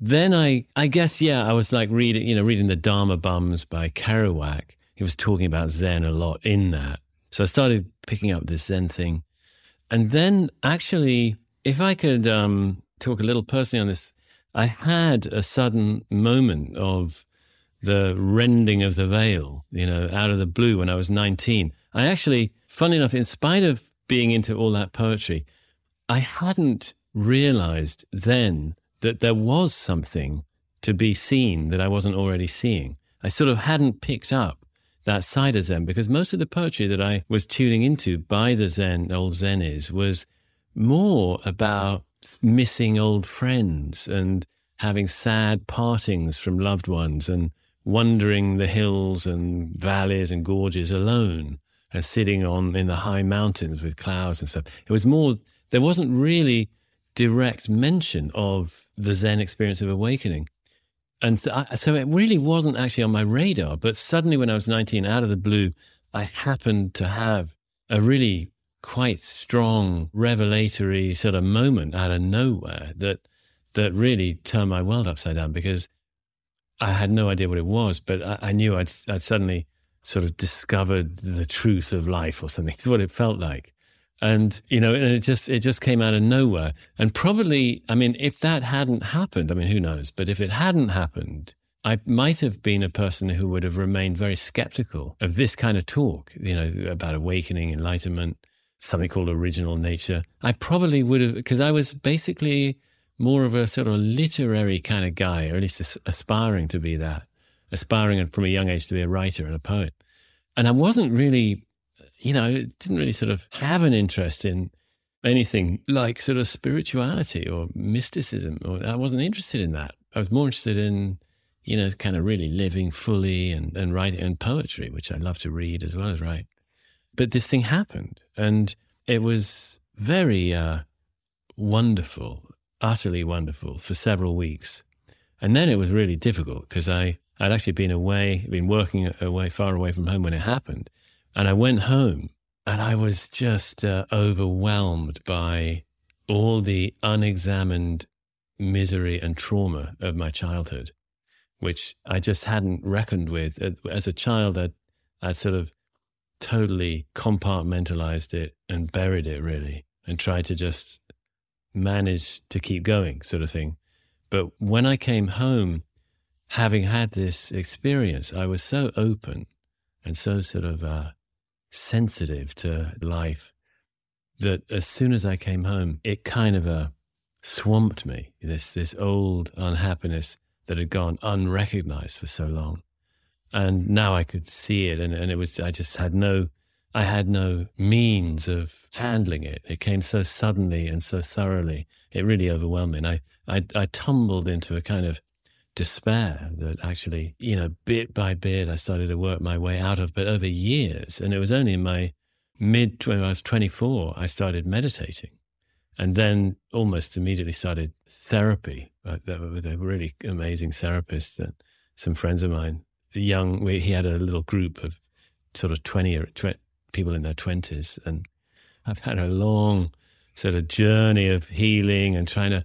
Then I I guess yeah, I was like reading, you know, reading the Dharma Bums by Kerouac. He was talking about Zen a lot in that. So I started picking up this Zen thing. And then actually, if I could um, talk a little personally on this, I had a sudden moment of the rending of the veil, you know, out of the blue when I was 19. I actually, funny enough, in spite of being into all that poetry, I hadn't realized then that there was something to be seen that I wasn't already seeing. I sort of hadn't picked up that side of Zen because most of the poetry that I was tuning into by the Zen, old Zenis, was more about missing old friends and having sad partings from loved ones and wandering the hills and valleys and gorges alone and sitting on in the high mountains with clouds and stuff. It was more, there wasn't really direct mention of the Zen experience of awakening. And so, I, so it really wasn't actually on my radar. But suddenly, when I was 19, out of the blue, I happened to have a really quite strong revelatory sort of moment out of nowhere that that really turned my world upside down because I had no idea what it was, but I, I knew I'd, I'd suddenly sort of discovered the truth of life or something. (laughs) It's what it felt like. And, you know, and it just, it just came out of nowhere. And probably, I mean, if that hadn't happened, I mean, who knows? But if it hadn't happened, I might have been a person who would have remained very skeptical of this kind of talk, you know, about awakening, enlightenment, something called original nature. I probably would have, because I was basically more of a sort of literary kind of guy, or at least aspiring to be that, aspiring from a young age to be a writer and a poet. And I wasn't really, you know, didn't really sort of have an interest in anything like sort of spirituality or mysticism. Or I wasn't interested in that. I was more interested in, you know, kind of really living fully and, and writing and poetry, which I love to read as well as write. But this thing happened and it was very uh, wonderful utterly wonderful for several weeks. And then it was really difficult because I, I'd actually been away, been working away, far away from home when it happened. And I went home and I was just uh, overwhelmed by all the unexamined misery and trauma of my childhood, which I just hadn't reckoned with. As a child, I'd, I'd sort of totally compartmentalized it and buried it really and tried to just manage to keep going, sort of thing. But when I came home, having had this experience, I was so open and so sort of uh, sensitive to life that as soon as I came home, it kind of uh, swamped me. This this old unhappiness that had gone unrecognized for so long, And now I could see it, and, and it was I just had no I had no means of handling it. It came so suddenly and so thoroughly. It really overwhelmed me. And I, I, I tumbled into a kind of despair that actually, you know, bit by bit, I started to work my way out of, but over years. And it was only in my mid, when I was 24, I started meditating and then almost immediately started therapy uh, with a really amazing therapist that some friends of mine, young, he had a little group of sort of 20 or 20 people in their 20s. And I've had a long sort of journey of healing and trying to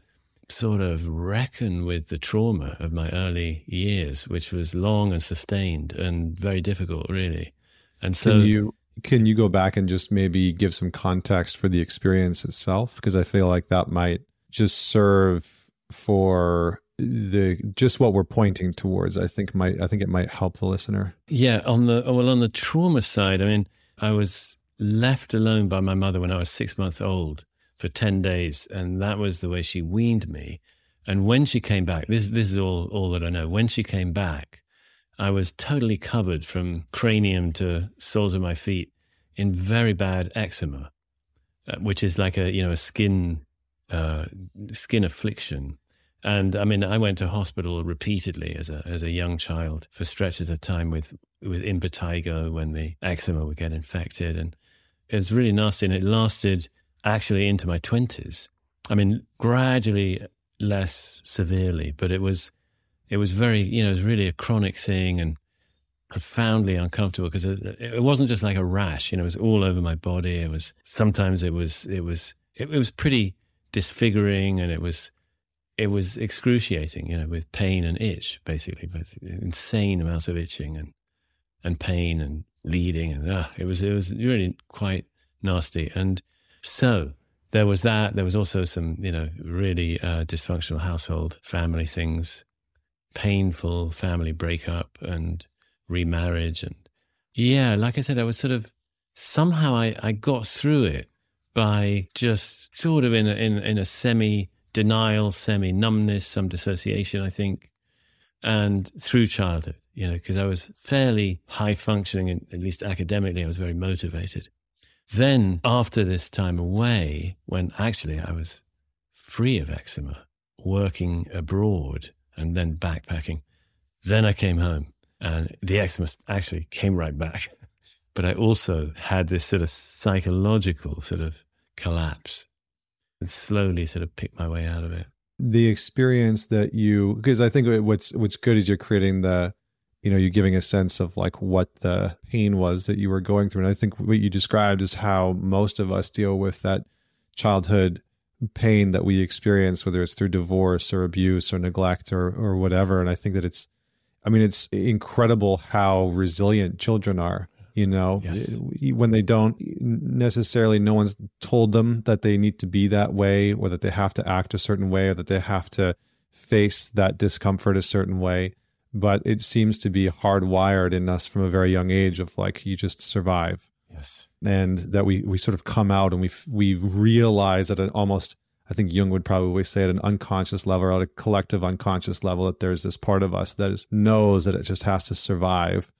sort of reckon with the trauma of my early years, which was long and sustained and very difficult, really. And so can you can you go back and just maybe give some context for the experience itself? Because I feel like that might just serve for the just what we're pointing towards. I think might I think it might help the listener. Yeah, on the well on the trauma side, I mean, I was left alone by my mother when I was six months old for 10 days. And that was the way she weaned me. And when she came back, this, this is all, all that I know. When she came back, I was totally covered from cranium to soles of my feet in very bad eczema, uh, which is like a, you know, a skin, uh, skin affliction. And I mean, I went to hospital repeatedly as a, as a young child for stretches of time with, with impetigo when the eczema would get infected. And it was really nasty. And it lasted actually into my 20s. I mean, gradually less severely, but it was, it was very, you know, it was really a chronic thing and profoundly uncomfortable because it, it, wasn't just like a rash, you know, it was all over my body. It was, sometimes it was, it was, it, it was pretty disfiguring and it was, it was excruciating, you know, with pain and itch, basically, insane amounts of itching and, and pain and bleeding. And uh, it was, it was really quite nasty. And so there was that. There was also some, you know, really uh, dysfunctional household family things, painful family breakup and remarriage. And yeah, like I said, I was sort of somehow I, I got through it by just sort of in a, in, in a semi denial, semi numbness, some dissociation, I think, and through childhood, you know, because I was fairly high functioning, at least academically, I was very motivated. Then, after this time away, when actually I was free of eczema, working abroad and then backpacking, then I came home and the eczema actually came right back. (laughs) But I also had this sort of psychological sort of collapse and slowly sort of pick my way out of it. The experience that you, because I think what's what's good is you're creating the you know, you're giving a sense of like what the pain was that you were going through. And I think what you described is how most of us deal with that childhood pain that we experience, whether it's through divorce or abuse or neglect or, or whatever. And I think that it's, I mean, it's incredible how resilient children are. You know, yes. when they don't necessarily, no one's told them that they need to be that way or that they have to act a certain way or that they have to face that discomfort a certain way. But it seems to be hardwired in us from a very young age of like you just survive. Yes. And that we we sort of come out and we we realize at an almost i think jung would probably say at an unconscious level or at a collective unconscious level that there's this part of us that is, knows that it just has to survive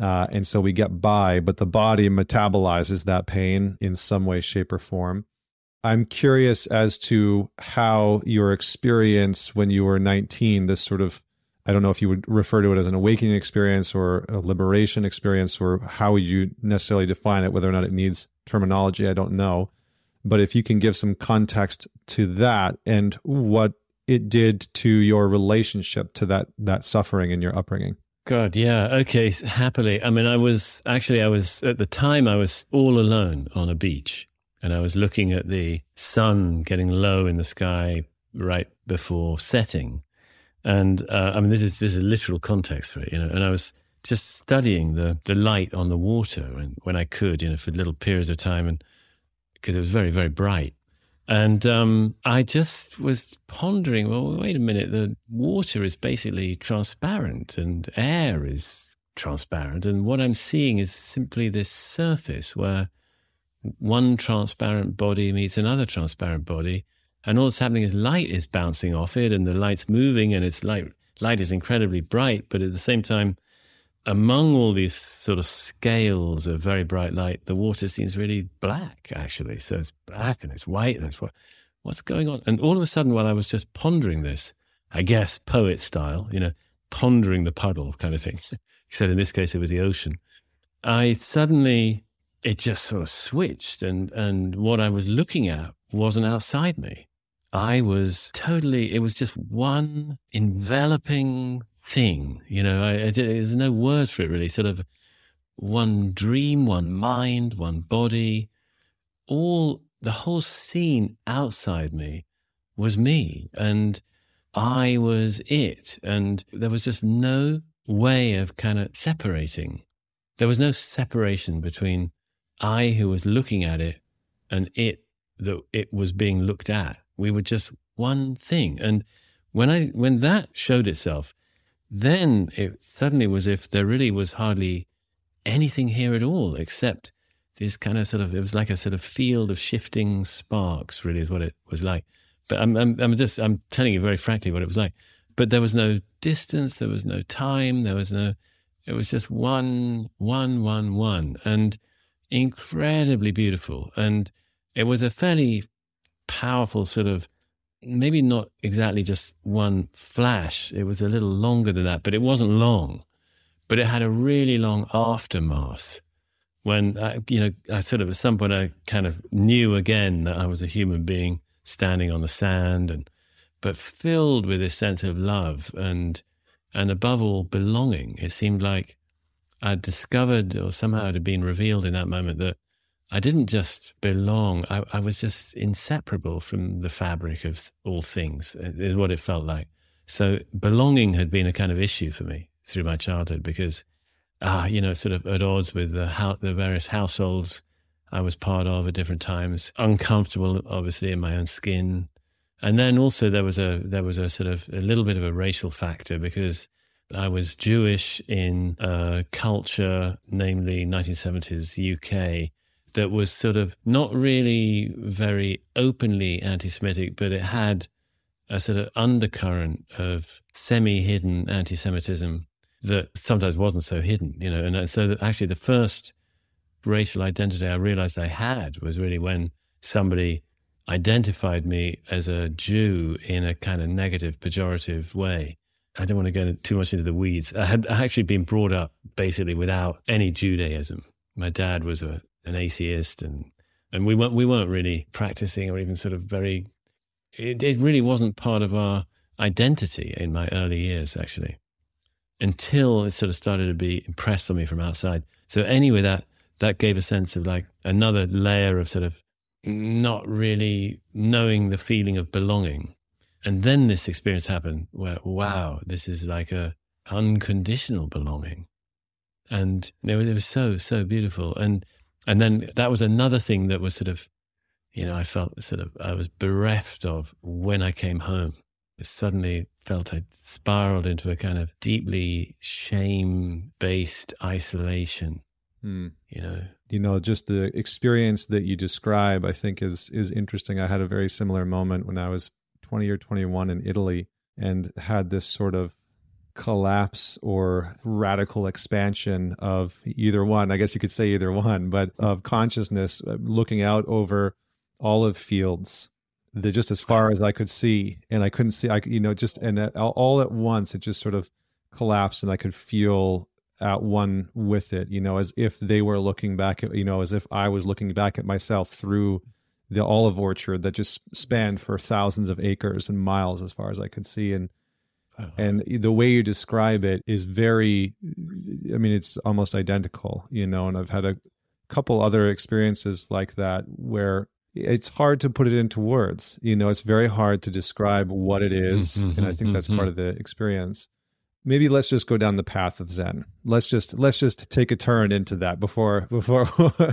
uh, and so we get by but the body metabolizes that pain in some way shape or form i'm curious as to how your experience when you were 19 this sort of I don't know if you would refer to it as an awakening experience or a liberation experience, or how you necessarily define it, whether or not it needs terminology, I don't know. But if you can give some context to that and what it did to your relationship to that that suffering in your upbringing. God, yeah. Okay, happily. I mean, I was actually I was at the time I was all alone on a beach and I was looking at the sun getting low in the sky right before setting and uh, I mean, this is this is a literal context for it, you know. And I was just studying the the light on the water, and when I could, you know, for little periods of time, and because it was very very bright. And um, I just was pondering, well, wait a minute, the water is basically transparent and air is transparent. And what I'm seeing is simply this surface where one transparent body meets another transparent body and all that's happening is light is bouncing off it and the light's moving and it's light light is incredibly bright but at the same time among all these sort of scales of very bright light, the water seems really black, actually. So it's black and it's white and it's what, what's going on? And all of a sudden, while I was just pondering this, I guess poet style, you know, pondering the puddle kind of thing, (laughs) except in this case, it was the ocean. I suddenly, it just sort of switched and, and what I was looking at wasn't outside me. I was totally, it was just one enveloping thing. You know, I, I, there's no words for it really. Sort of one dream, one mind, one body, all the whole scene outside me was me. And I was it. And there was just no way of kind of separating. There was no separation between I who was looking at it and it that it was being looked at. We were just one thing. And when I when that showed itself, then it suddenly was if there really was hardly anything here at all except this kind of sort of it was like a sort of field of shifting sparks really is what it was like. But I'm, I'm, I'm just i'm telling you very frankly what it was like. But there was no distance there was no time there was no it was just one one one one and incredibly beautiful. And it was a fairly powerful sort of maybe not exactly just one flash. It was a little longer than that, but it wasn't long. But it had a really long aftermath when I, you know, I sort of at some point I kind of knew again that I was a human being standing on the sand and, but filled with this sense of love and, and above all belonging. It seemed like I'd discovered or somehow it had been revealed in that moment that I didn't just belong. I, I, was just inseparable from the fabric of all things, is what it felt like. So belonging had been a kind of issue for me through my childhood because, ah, you know, sort of at odds with the, how, the various households I was part of at different times, uncomfortable, obviously, in my own skin. And then also there was a, there was a sort of a little bit of a racial factor because I was Jewish in a culture, namely 1970s UK, that was sort of not really very openly anti Semitic, but it had a sort of undercurrent of semi hidden anti Semitism that sometimes wasn't so hidden, you know. And uh, so that actually the first racial identity I realized I had was really when somebody identified me as a Jew in a kind of negative, pejorative way. I don't want to go too much into the weeds. I had actually been brought up basically without any Judaism. My dad was a an atheist, and and we weren't we weren't really practicing or even sort of very. It, it really wasn't part of our identity in my early years, actually, until it sort of started to be impressed on me from outside. So anyway, that that gave a sense of like another layer of sort of not really knowing the feeling of belonging. And then this experience happened where, wow, this is like a unconditional belonging. And it was, it was so, so beautiful. And and then that was another thing that was sort of, you know, I felt sort of, I was bereft of when I came home. I suddenly felt I spiraled into a kind of deeply shame based isolation. Hmm. You know, you know, just the experience that you describe, I think is is interesting. I had a very similar moment when I was 20 or 21 in Italy and had this sort of collapse or radical expansion of either one. I guess you could say either one, but of consciousness uh, looking out over olive fields that just as far as I could see, and I couldn't see, I you know just and all at once it just sort of collapsed, and I could feel at one with it, you know, as if they were looking back at, you know, as if I was looking back at myself through the olive orchard that just spanned for thousands of acres and miles as far as I could see, and uh-huh. and the way you describe it is very i mean it's almost identical you know and i've had a couple other experiences like that where it's hard to put it into words you know it's very hard to describe what it is, mm-hmm, and i think that's mm-hmm. part of the experience maybe let's just go down the path of zen let's just let's just take a turn into that before (laughs) before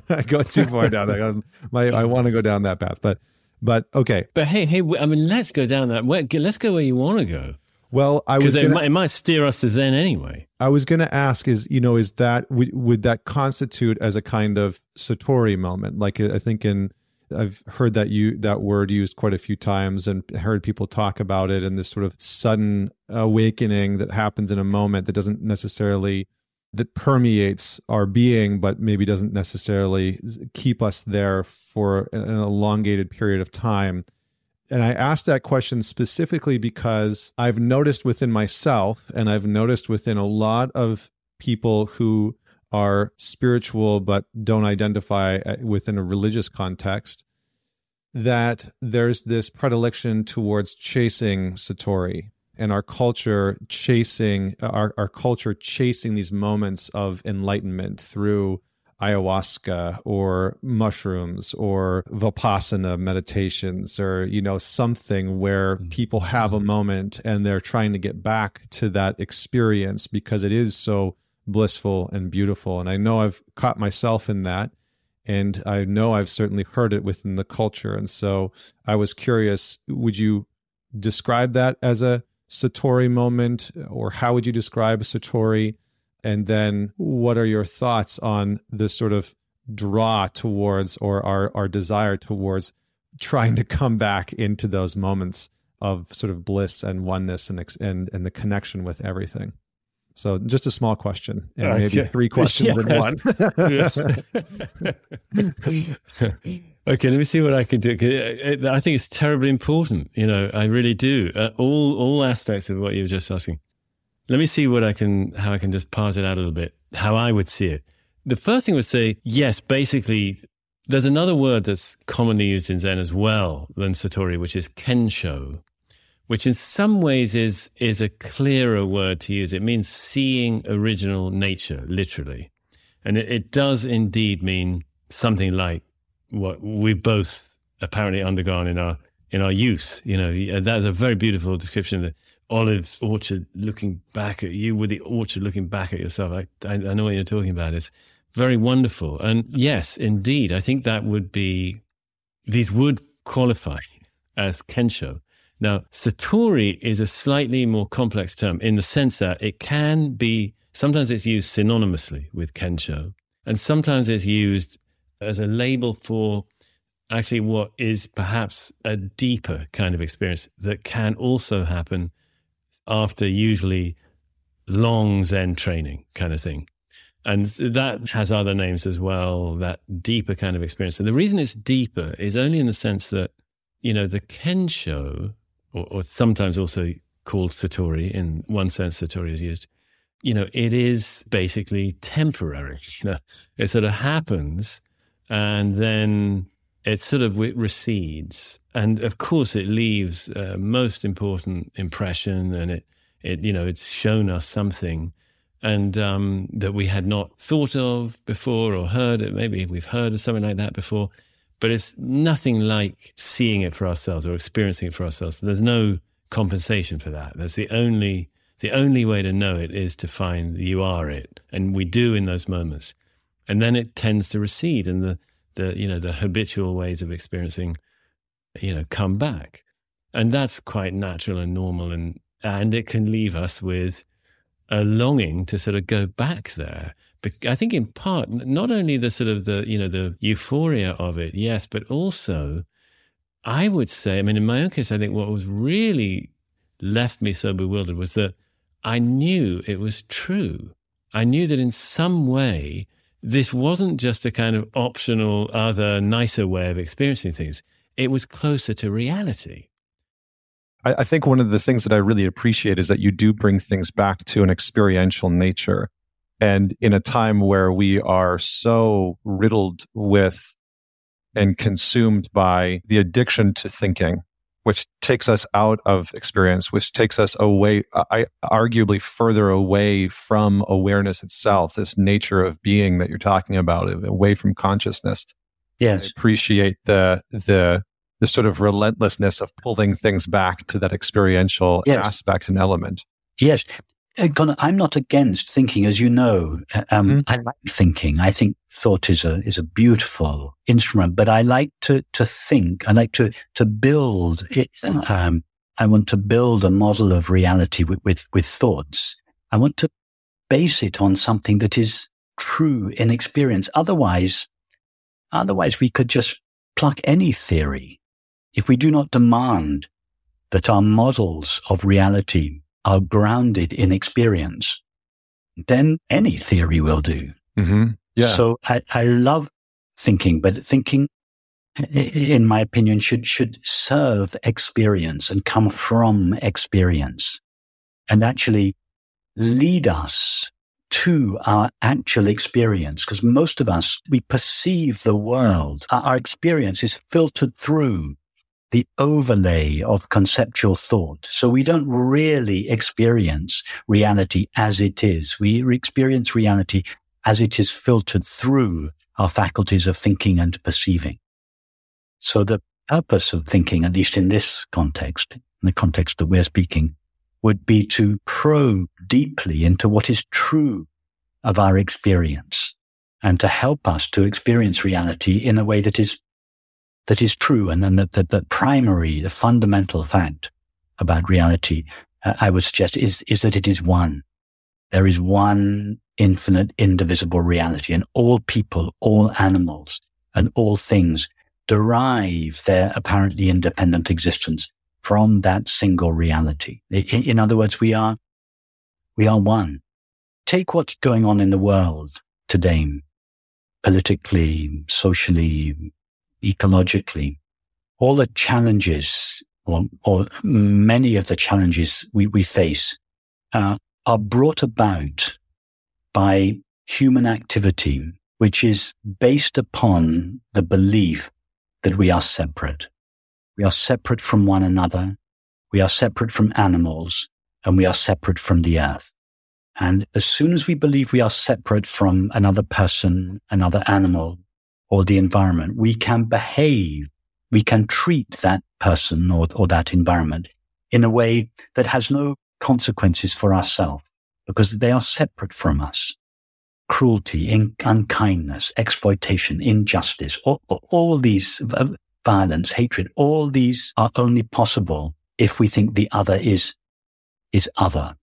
i go too far down there My, i (laughs) want to go down that path but but okay but hey hey i mean let's go down that let's go where you want to go well, I was because it, it, might steer us to Zen anyway. I was going to ask: is you know, is that would, would that constitute as a kind of satori moment? Like I think in I've heard that you that word used quite a few times, and heard people talk about it, and this sort of sudden awakening that happens in a moment that doesn't necessarily that permeates our being, but maybe doesn't necessarily keep us there for an elongated period of time. And I asked that question specifically because I've noticed within myself, and I've noticed within a lot of people who are spiritual but don't identify uh, within a religious context, that there's this predilection towards chasing Satori and our culture chasing our, our culture chasing these moments of enlightenment through ayahuasca or mushrooms or vipassana meditations or you know something where mm-hmm. people have a moment and they're trying to get back to that experience because it is so blissful and beautiful. And i know i've caught myself in that and i know i've certainly heard it within the culture. And so i was curious would you describe that as a satori moment or how would you describe satori and then what are your thoughts on this sort of draw towards or our, our desire towards trying to come back into those moments of sort of bliss and oneness and and and the connection with everything. So just a small question and uh, maybe yeah. three questions yeah. in one. (laughs) (laughs) okay, let me see what I can do. Uh, I think it's terribly important. You know, I really do. Uh, all all aspects of what you were just asking. Let me see what I can, how I can just parse it out a little bit, how I would see it. The first thing would say, yes, basically, there's another word that's commonly used in Zen as well than Satori, which is Kensho, which in some ways is, is a clearer word to use. It means seeing original nature, literally. And it, it does indeed mean something like what we've both apparently undergone in our in our youth. You know, that is a very beautiful description of the olive orchard looking back at you with the orchard looking back at yourself. I, I, I know what you're talking about. It's very wonderful. And yes, indeed, I think that would be, these would qualify as Kensho. Now, Satori is a slightly more complex term in the sense that it can be, sometimes it's used synonymously with Kensho, and sometimes it's used as a label for actually what is perhaps a deeper kind of experience that can also happen after usually long Zen training kind of thing. And that has other names as well, that deeper kind of experience. And the reason it's deeper is only in the sense that, you know, the Kensho, or, or sometimes also called Satori, in one sense, Satori is used, you know, it is basically temporary. (laughs) You know, it sort of happens and then it sort of recedes, and of course, it leaves a most important impression, and it, it you know, it's shown us something, and um, that we had not thought of before or heard it. Maybe we've heard of something like that before, but it's nothing like seeing it for ourselves or experiencing it for ourselves. There's no compensation for that. That's the only the only way to know it is to find you are it, and we do in those moments, and then it tends to recede, and the the you know the habitual ways of experiencing you know come back. And that's quite natural and normal and and it can leave us with a longing to sort of go back there. But i think in part not only the sort of the you know the euphoria of it yes but also i would say i mean in my own case i think what was really left me so bewildered was that i knew it was true. I knew that in some way this wasn't just a kind of optional, other, nicer way of experiencing things. It was closer to reality. I, I think one of the things that I really appreciate is that you do bring things back to an experiential nature. And in a time where we are so riddled with and consumed by the addiction to thinking, which takes us out of experience, which takes us away, I, arguably further away from awareness itself, this nature of being that you're talking about, away from consciousness. Yes. I appreciate the, the, the sort of relentlessness of pulling things back to that experiential yes. aspect and element. Yes. Uh, I'm not against thinking, as you know. Uh, um, mm-hmm. I like thinking. I think thought is a is a beautiful instrument, but I like to to think. I like to to build it. Um, I want to build a model of reality with, with with thoughts. I want to base it on something that is true in experience. Otherwise, otherwise we could just pluck any theory. If we do not demand that our models of reality are grounded in experience, then any theory will do. Mm-hmm. Yeah. So I, I love thinking, but thinking, in my opinion, should, should serve experience and come from experience and actually lead us to our actual experience. Because most of us, we perceive the world. Our, our experience is filtered through the overlay of conceptual thought. So we don't really experience reality as it is. We experience reality as it is filtered through our faculties of thinking and perceiving. So the purpose of thinking, at least in this context, in the context that we're speaking, would be to probe deeply into what is true of our experience and to help us to experience reality in a way that is that is true and then that, that, that primary, the fundamental fact about reality, uh, I would suggest is, is that it is one. There is one infinite, indivisible reality and all people, all animals and all things derive their apparently independent existence from that single reality. In, in other words, we are, we are one. Take what's going on in the world today, politically, socially, ecologically, all the challenges or, or many of the challenges we, we face uh, are brought about by human activity, which is based upon the belief that we are separate. We are separate from one another. We are separate from animals and we are separate from the earth. And as soon as we believe we are separate from another person, another animal, or the environment, we can behave, we can treat that person or, or that environment in a way that has no consequences for ourselves because they are separate from us. Cruelty, in, unkindness, exploitation, injustice, all, all these uh, violence, hatred, all these are only possible if we think the other is, is other.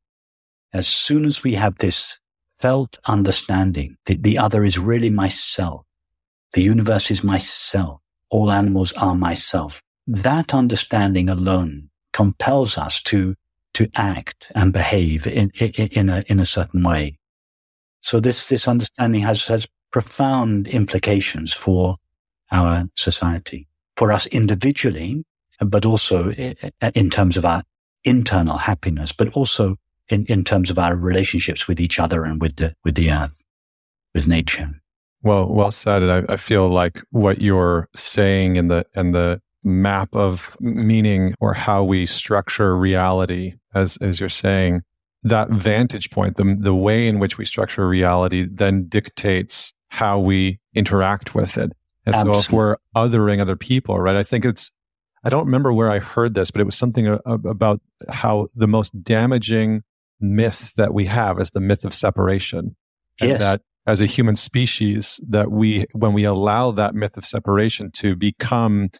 As soon as we have this felt understanding that the other is really myself, the universe is myself. All animals are myself. That understanding alone compels us to, to act and behave in, in, in a, in a certain way. So this, this understanding has, has profound implications for our society, for us individually, but also in terms of our internal happiness, but also in, in terms of our relationships with each other and with the, with the earth, with nature. Well, well said. I, I feel like what you're saying in the in the map of meaning or how we structure reality, as as you're saying, that vantage point, the the way in which we structure reality, then dictates how we interact with it. And Absolutely. so, if we're othering other people, right? I think it's. I don't remember where I heard this, but it was something about how the most damaging myth that we have is the myth of separation. And yes. that as a human species that we, when we allow that myth of separation to become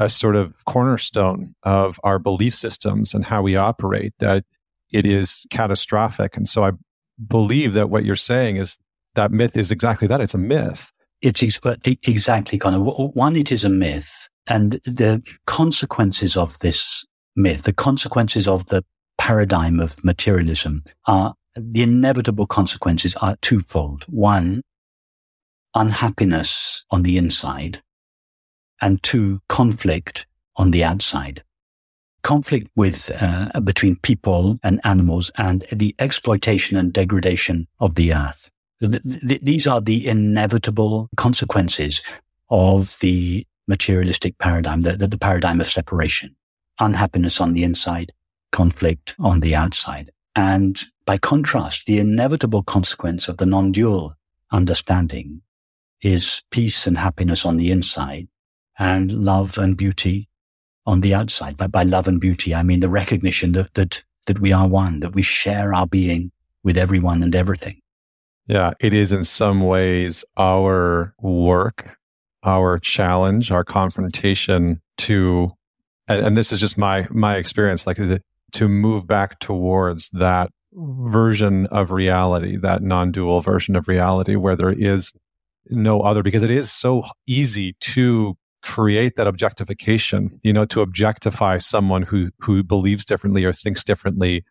a sort of cornerstone of our belief systems and how we operate, that it is catastrophic. And so I believe that what you're saying is that myth is exactly that. It's a myth. It's ex- exactly of one. It is a myth, and the consequences of this myth, the consequences of the paradigm of materialism, are the inevitable consequences are twofold. One, unhappiness on the inside and two, conflict on the outside. Conflict with, uh, between people and animals and the exploitation and degradation of the earth. Th- th- these are the inevitable consequences of the materialistic paradigm, the, the, the paradigm of separation. Unhappiness on the inside, conflict on the outside. And by contrast, the inevitable consequence of the non-dual understanding is peace and happiness on the inside and love and beauty on the outside. But by love and beauty, I mean the recognition that, that, that we are one, that we share our being with everyone and everything. Yeah, it is in some ways our work, our challenge, our confrontation to, and, and this is just my, my experience, like the, to move back towards that version of reality, that non dual version of reality where there is no other, because it is so easy to create that objectification, you know, to objectify someone who, who believes differently or thinks differently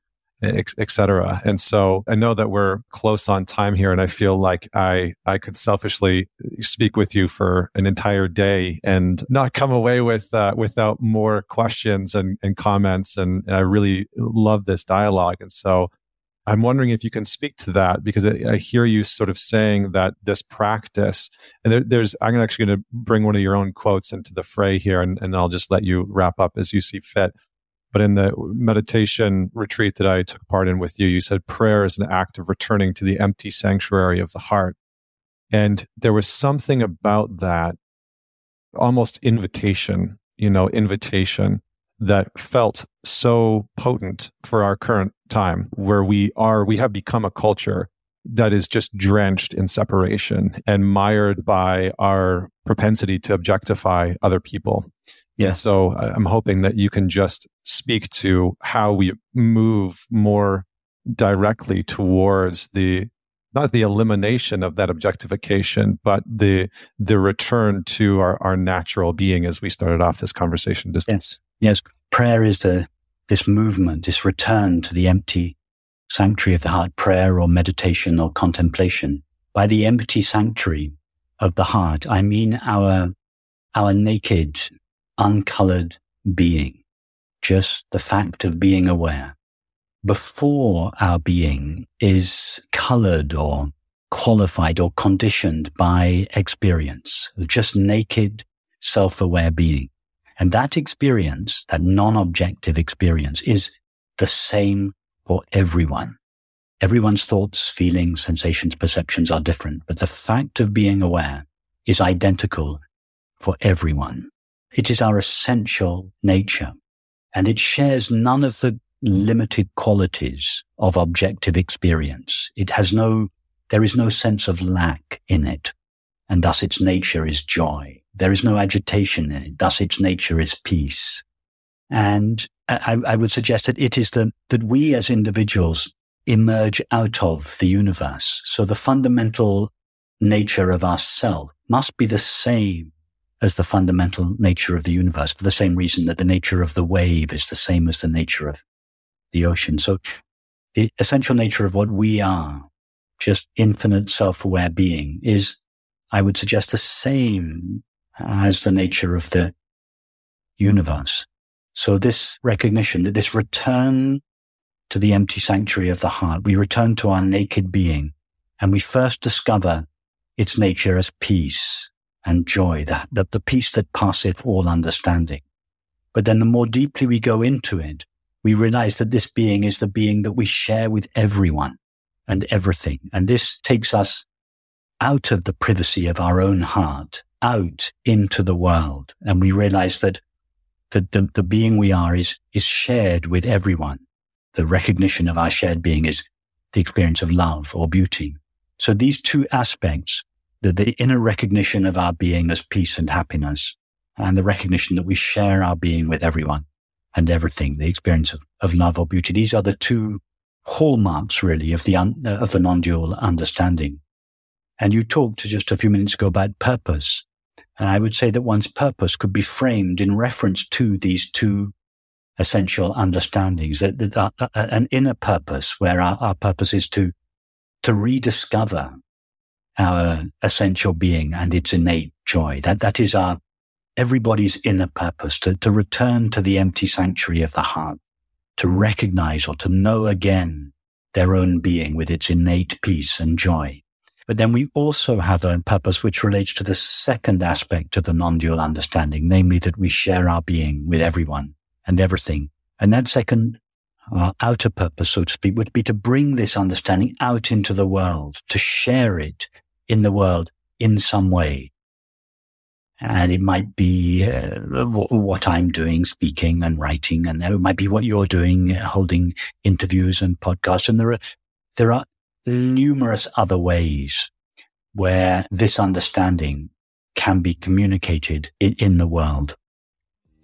etc. And so I know that we're close on time here, and I feel like I I could selfishly speak with you for an entire day and not come away with uh, without more questions and, and comments. And, and I really love this dialogue, and so I'm wondering if you can speak to that because I, I hear you sort of saying that this practice, and there, there's, I'm actually going to bring one of your own quotes into the fray here, and, and I'll just let you wrap up as you see fit. But in the meditation retreat that I took part in with you, you said prayer is an act of returning to the empty sanctuary of the heart. And there was something about that almost invitation, you know, invitation that felt so potent for our current time where we are, we have become a culture that is just drenched in separation and mired by our propensity to objectify other people. Yeah. So I'm hoping that you can just speak to how we move more directly towards the not the elimination of that objectification, but the the return to our, our natural being as we started off this conversation. Just yes, yes. Prayer is the this movement, this return to the empty sanctuary of the heart, prayer or meditation or contemplation. By the empty sanctuary of the heart, I mean our our naked uncolored being, just the fact of being aware. Before our being is colored or qualified or conditioned by experience, just naked, self-aware being. And that experience, that non-objective experience is the same for everyone. Everyone's thoughts, feelings, sensations, perceptions are different, but the fact of being aware is identical for everyone. It is our essential nature and it shares none of the limited qualities of objective experience. It has no, there is no sense of lack in it. And thus its nature is joy. There is no agitation in it. Thus its nature is peace. And I, I would suggest that it is the, that we as individuals emerge out of the universe. So the fundamental nature of our ourself must be the same as the fundamental nature of the universe for the same reason that the nature of the wave is the same as the nature of the ocean. So the essential nature of what we are, just infinite self-aware being is, I would suggest the same as the nature of the universe. So this recognition that this return to the empty sanctuary of the heart, we return to our naked being and we first discover its nature as peace, and joy, the, the, the peace that passeth all understanding. But then the more deeply we go into it, we realize that this being is the being that we share with everyone and everything. And this takes us out of the privacy of our own heart, out into the world. And we realize that the, the, the being we are is, is shared with everyone. The recognition of our shared being is the experience of love or beauty. So these two aspects the, the inner recognition of our being as peace and happiness and the recognition that we share our being with everyone and everything, the experience of, of love or beauty. These are the two hallmarks really of the, un, of the non-dual understanding. And you talked just a few minutes ago about purpose. And I would say that one's purpose could be framed in reference to these two essential understandings, that, that uh, uh, an inner purpose where our, our purpose is to, to rediscover our essential being and its innate joy. That, that is our, everybody's inner purpose to, to return to the empty sanctuary of the heart, to recognize or to know again their own being with its innate peace and joy. But then we also have a purpose which relates to the second aspect of the non-dual understanding, namely that we share our being with everyone and everything. And that second our outer purpose, so to speak, would be to bring this understanding out into the world, to share it in the world in some way. And it might be uh, what I'm doing, speaking and writing, and it might be what you're doing, holding interviews and podcasts. And there are, there are numerous other ways where this understanding can be communicated in, in the world.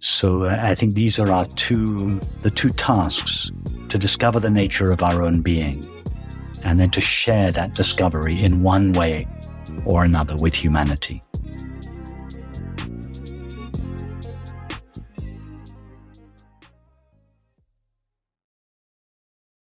So uh, I think these are our two, the two tasks to discover the nature of our own being and then to share that discovery in one way or another with humanity.